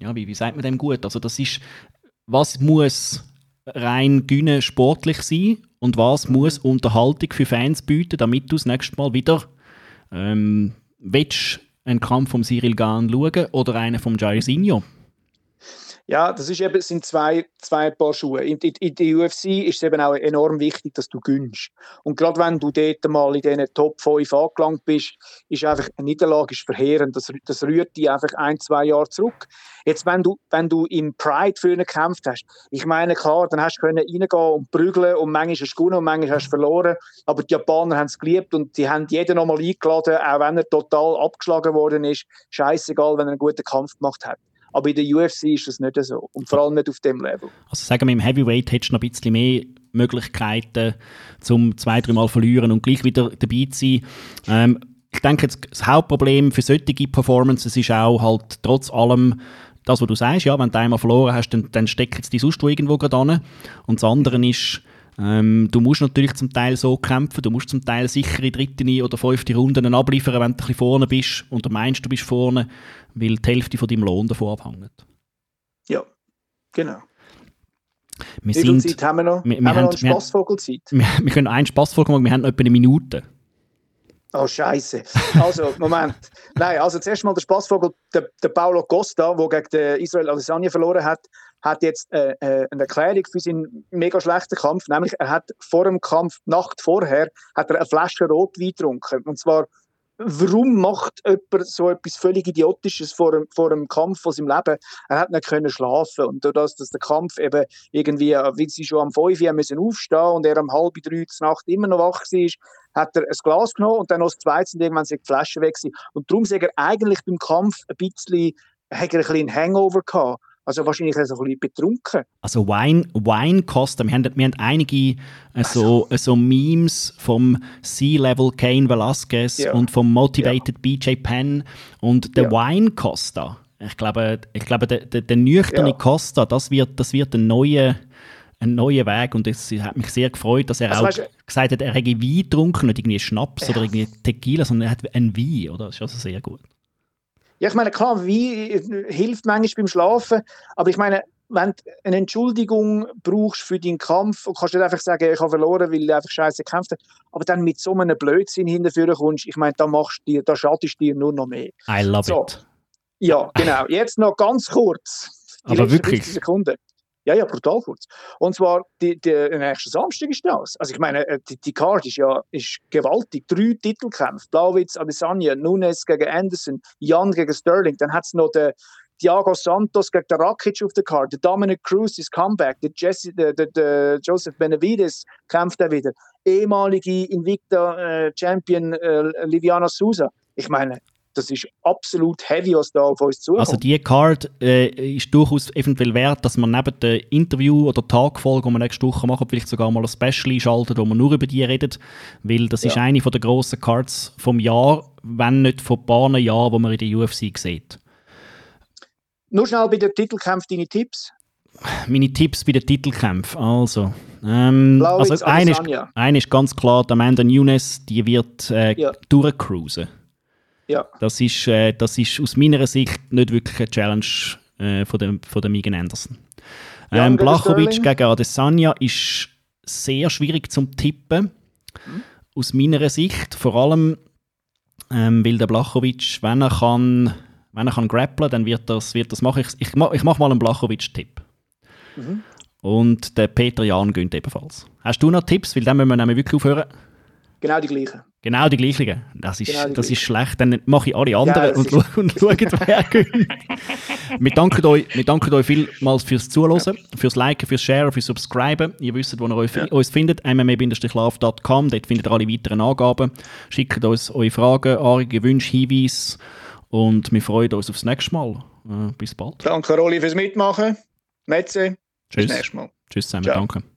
ja, wie, wie sagt man dem gut? Also das ist, was muss rein güne sportlich sein und was muss Unterhaltung für Fans bieten, damit du das nächste Mal wieder ähm, willst einen Kampf vom Cyril Gahn schauen oder einen vom Jairzinho. Ja, das ist eben, sind zwei, zwei Paar Schuhe. In, in, in der UFC ist es eben auch enorm wichtig, dass du gönnst. Und gerade wenn du dort mal in diesen Top 5 angelangt bist, ist einfach eine Niederlage verheerend. Das, das rührt dich einfach ein, zwei Jahre zurück. Jetzt, wenn du, wenn du im Pride für ihn gekämpft hast, ich meine, klar, dann hast du können reingehen und prügeln und manchmal hast du gewonnen und manchmal hast du verloren. Aber die Japaner haben es geliebt und die haben jeden nochmal eingeladen, auch wenn er total abgeschlagen worden ist. Scheißegal, wenn er einen guten Kampf gemacht hat. Aber in der UFC ist das nicht so. Und vor allem nicht auf dem Level. Also sagen wir, im Heavyweight hättest du noch ein bisschen mehr Möglichkeiten, zum zwei, dreimal verlieren und gleich wieder dabei zu sein. Ähm, ich denke, das Hauptproblem für solche Performances ist auch halt trotz allem das, was du sagst, ja, wenn du einmal verloren hast, dann, dann steckt jetzt die sonst wo irgendwo gerade. Und das andere ist, ähm, du musst natürlich zum Teil so kämpfen, du musst zum Teil sicher in dritte oder fünfte Runden abliefern, wenn du ein bisschen vorne bist und du meinst, du bist vorne, weil die Hälfte von deinem Lohn davon abhängt. Ja, genau. Wir Wie viel sind, Zeit haben wir noch? wir- wir haben wir noch eine Spassvogelzeit? wir, wir können einen Spaßfolge machen, wir haben noch etwa eine Minute. Oh, Scheiße. Also, Moment. Nein, also zuerst mal der Spaßvogel, der, der Paulo Costa, der gegen den Israel Adesanya verloren hat, hat jetzt äh, äh, eine Erklärung für seinen mega schlechten Kampf. Nämlich, er hat vor dem Kampf, Nacht vorher, hat er eine Flasche Rotwein getrunken. Und zwar warum macht jemand so etwas völlig Idiotisches vor dem, vor dem Kampf von seinem Leben? Er hat nicht können schlafen und dadurch, dass der Kampf eben irgendwie, wie sie schon am 5 Uhr müssen aufstehen und er um halb drei Uhr Nacht immer noch wach war, hat er ein Glas genommen und dann noch das zweite und irgendwann sind die Flaschen weg gewesen. Und darum sagt er eigentlich beim Kampf ein bisschen, hat er ein bisschen einen Hangover gehabt. Also wahrscheinlich so ein bisschen betrunken. Also Wine, Wine Costa, wir haben, wir haben einige äh, so, äh, so Memes vom Sea-Level Kane Velasquez Ja. und vom Motivated BJ Penn und der Ja. Wine Costa. Ich glaube, ich glaube der, der, der nüchterne Ja. Costa, das wird, das wird ein neuer ein neuer Weg und es hat mich sehr gefreut, dass er Also auch weißt gesagt hat, er hätte Wein getrunken, nicht irgendwie Schnaps Ja. oder irgendwie Tequila, sondern er hat einen Wein, oder? Das ist also sehr gut. Ja, ich meine, klar, wie hilft manchmal beim Schlafen, aber ich meine, wenn du eine Entschuldigung brauchst für deinen Kampf und kannst nicht einfach sagen, ich habe verloren, weil ich einfach scheiße gekämpft habe, aber dann mit so einem Blödsinn hinterführen kommst, ich meine, da machst du dir, da schadest du dir nur noch mehr. I love So. it. Ja, genau. Jetzt noch ganz kurz. Die Aber wirklich? 50 Sekunden. Ja, ja, brutal kurz. Und zwar, die, die, nächste Samstag ist das. Also ich meine, äh, die, die Card ist ja ist gewaltig. Drei Titelkämpfe. Blauwitz, Adesanya, Nunes gegen Anderson, Jan gegen Sterling. Dann hat es noch den Thiago Santos gegen den Rakic auf der Card. Der Dominic Cruz ist Comeback. Der, Jesse, der, der, der Joseph Benavides kämpft er wieder. Ehemalige Invicta-Champion äh, Liviana Souza. Ich meine, das ist absolut heavy, was da auf uns zukommt. Also die Card äh, ist durchaus eventuell wert, dass man neben dem Interview oder Tagfolge, die wir nächste Woche machen, vielleicht sogar mal ein Special schaltet, wo man nur über die redet, weil das ist Ja. eine von der grossen Cards vom Jahr, wenn nicht von ein paar Jahren, wo man in der UFC sieht. Nur schnell bei den Titelkämpfen deine Tipps. Meine Tipps bei den Titelkämpfen, also... Ähm, also eine ist, eine ist ganz klar, die Amanda Nunes, die wird äh, Ja. durchcruisen. Ja. Das ist, äh, das ist aus meiner Sicht nicht wirklich eine Challenge äh, von, dem, von dem Megan Anderson. Ähm, Blachowicz gegen Adesanya ist sehr schwierig zum Tippen. Mhm. Aus meiner Sicht. Vor allem, ähm, weil der Blachowicz, wenn er kann, wenn er kann grapplen, dann wird das, wird das machen. Ich, ich, ich mache mal einen Blachowicz-Tipp. Mhm. Und der Peter Jan gönnt ebenfalls. Hast du noch Tipps? Weil dann müssen wir nämlich wirklich aufhören. Genau die gleichen. Genau die gleichen. Das ist, Genau die das ist schlecht. Dann mache ich alle anderen das und, ist- und schauen, wer gönnt. wir, danken euch, wir danken euch vielmals fürs Zuhören, fürs Liken, fürs Sharen, fürs Subscriben. Ihr wisst, wo ihr euch, Ja. uns findet. mma-love.com. Dort findet ihr alle weiteren Angaben. Schickt uns eure Fragen, Anregungen, Wünsche, Hinweise. Und wir freuen uns aufs nächste Mal. Äh, bis bald. Danke, Rolli, fürs Mitmachen. Metze. Bis Tschüss. nächstes Mal. Tschüss zusammen. Ciao. Danke.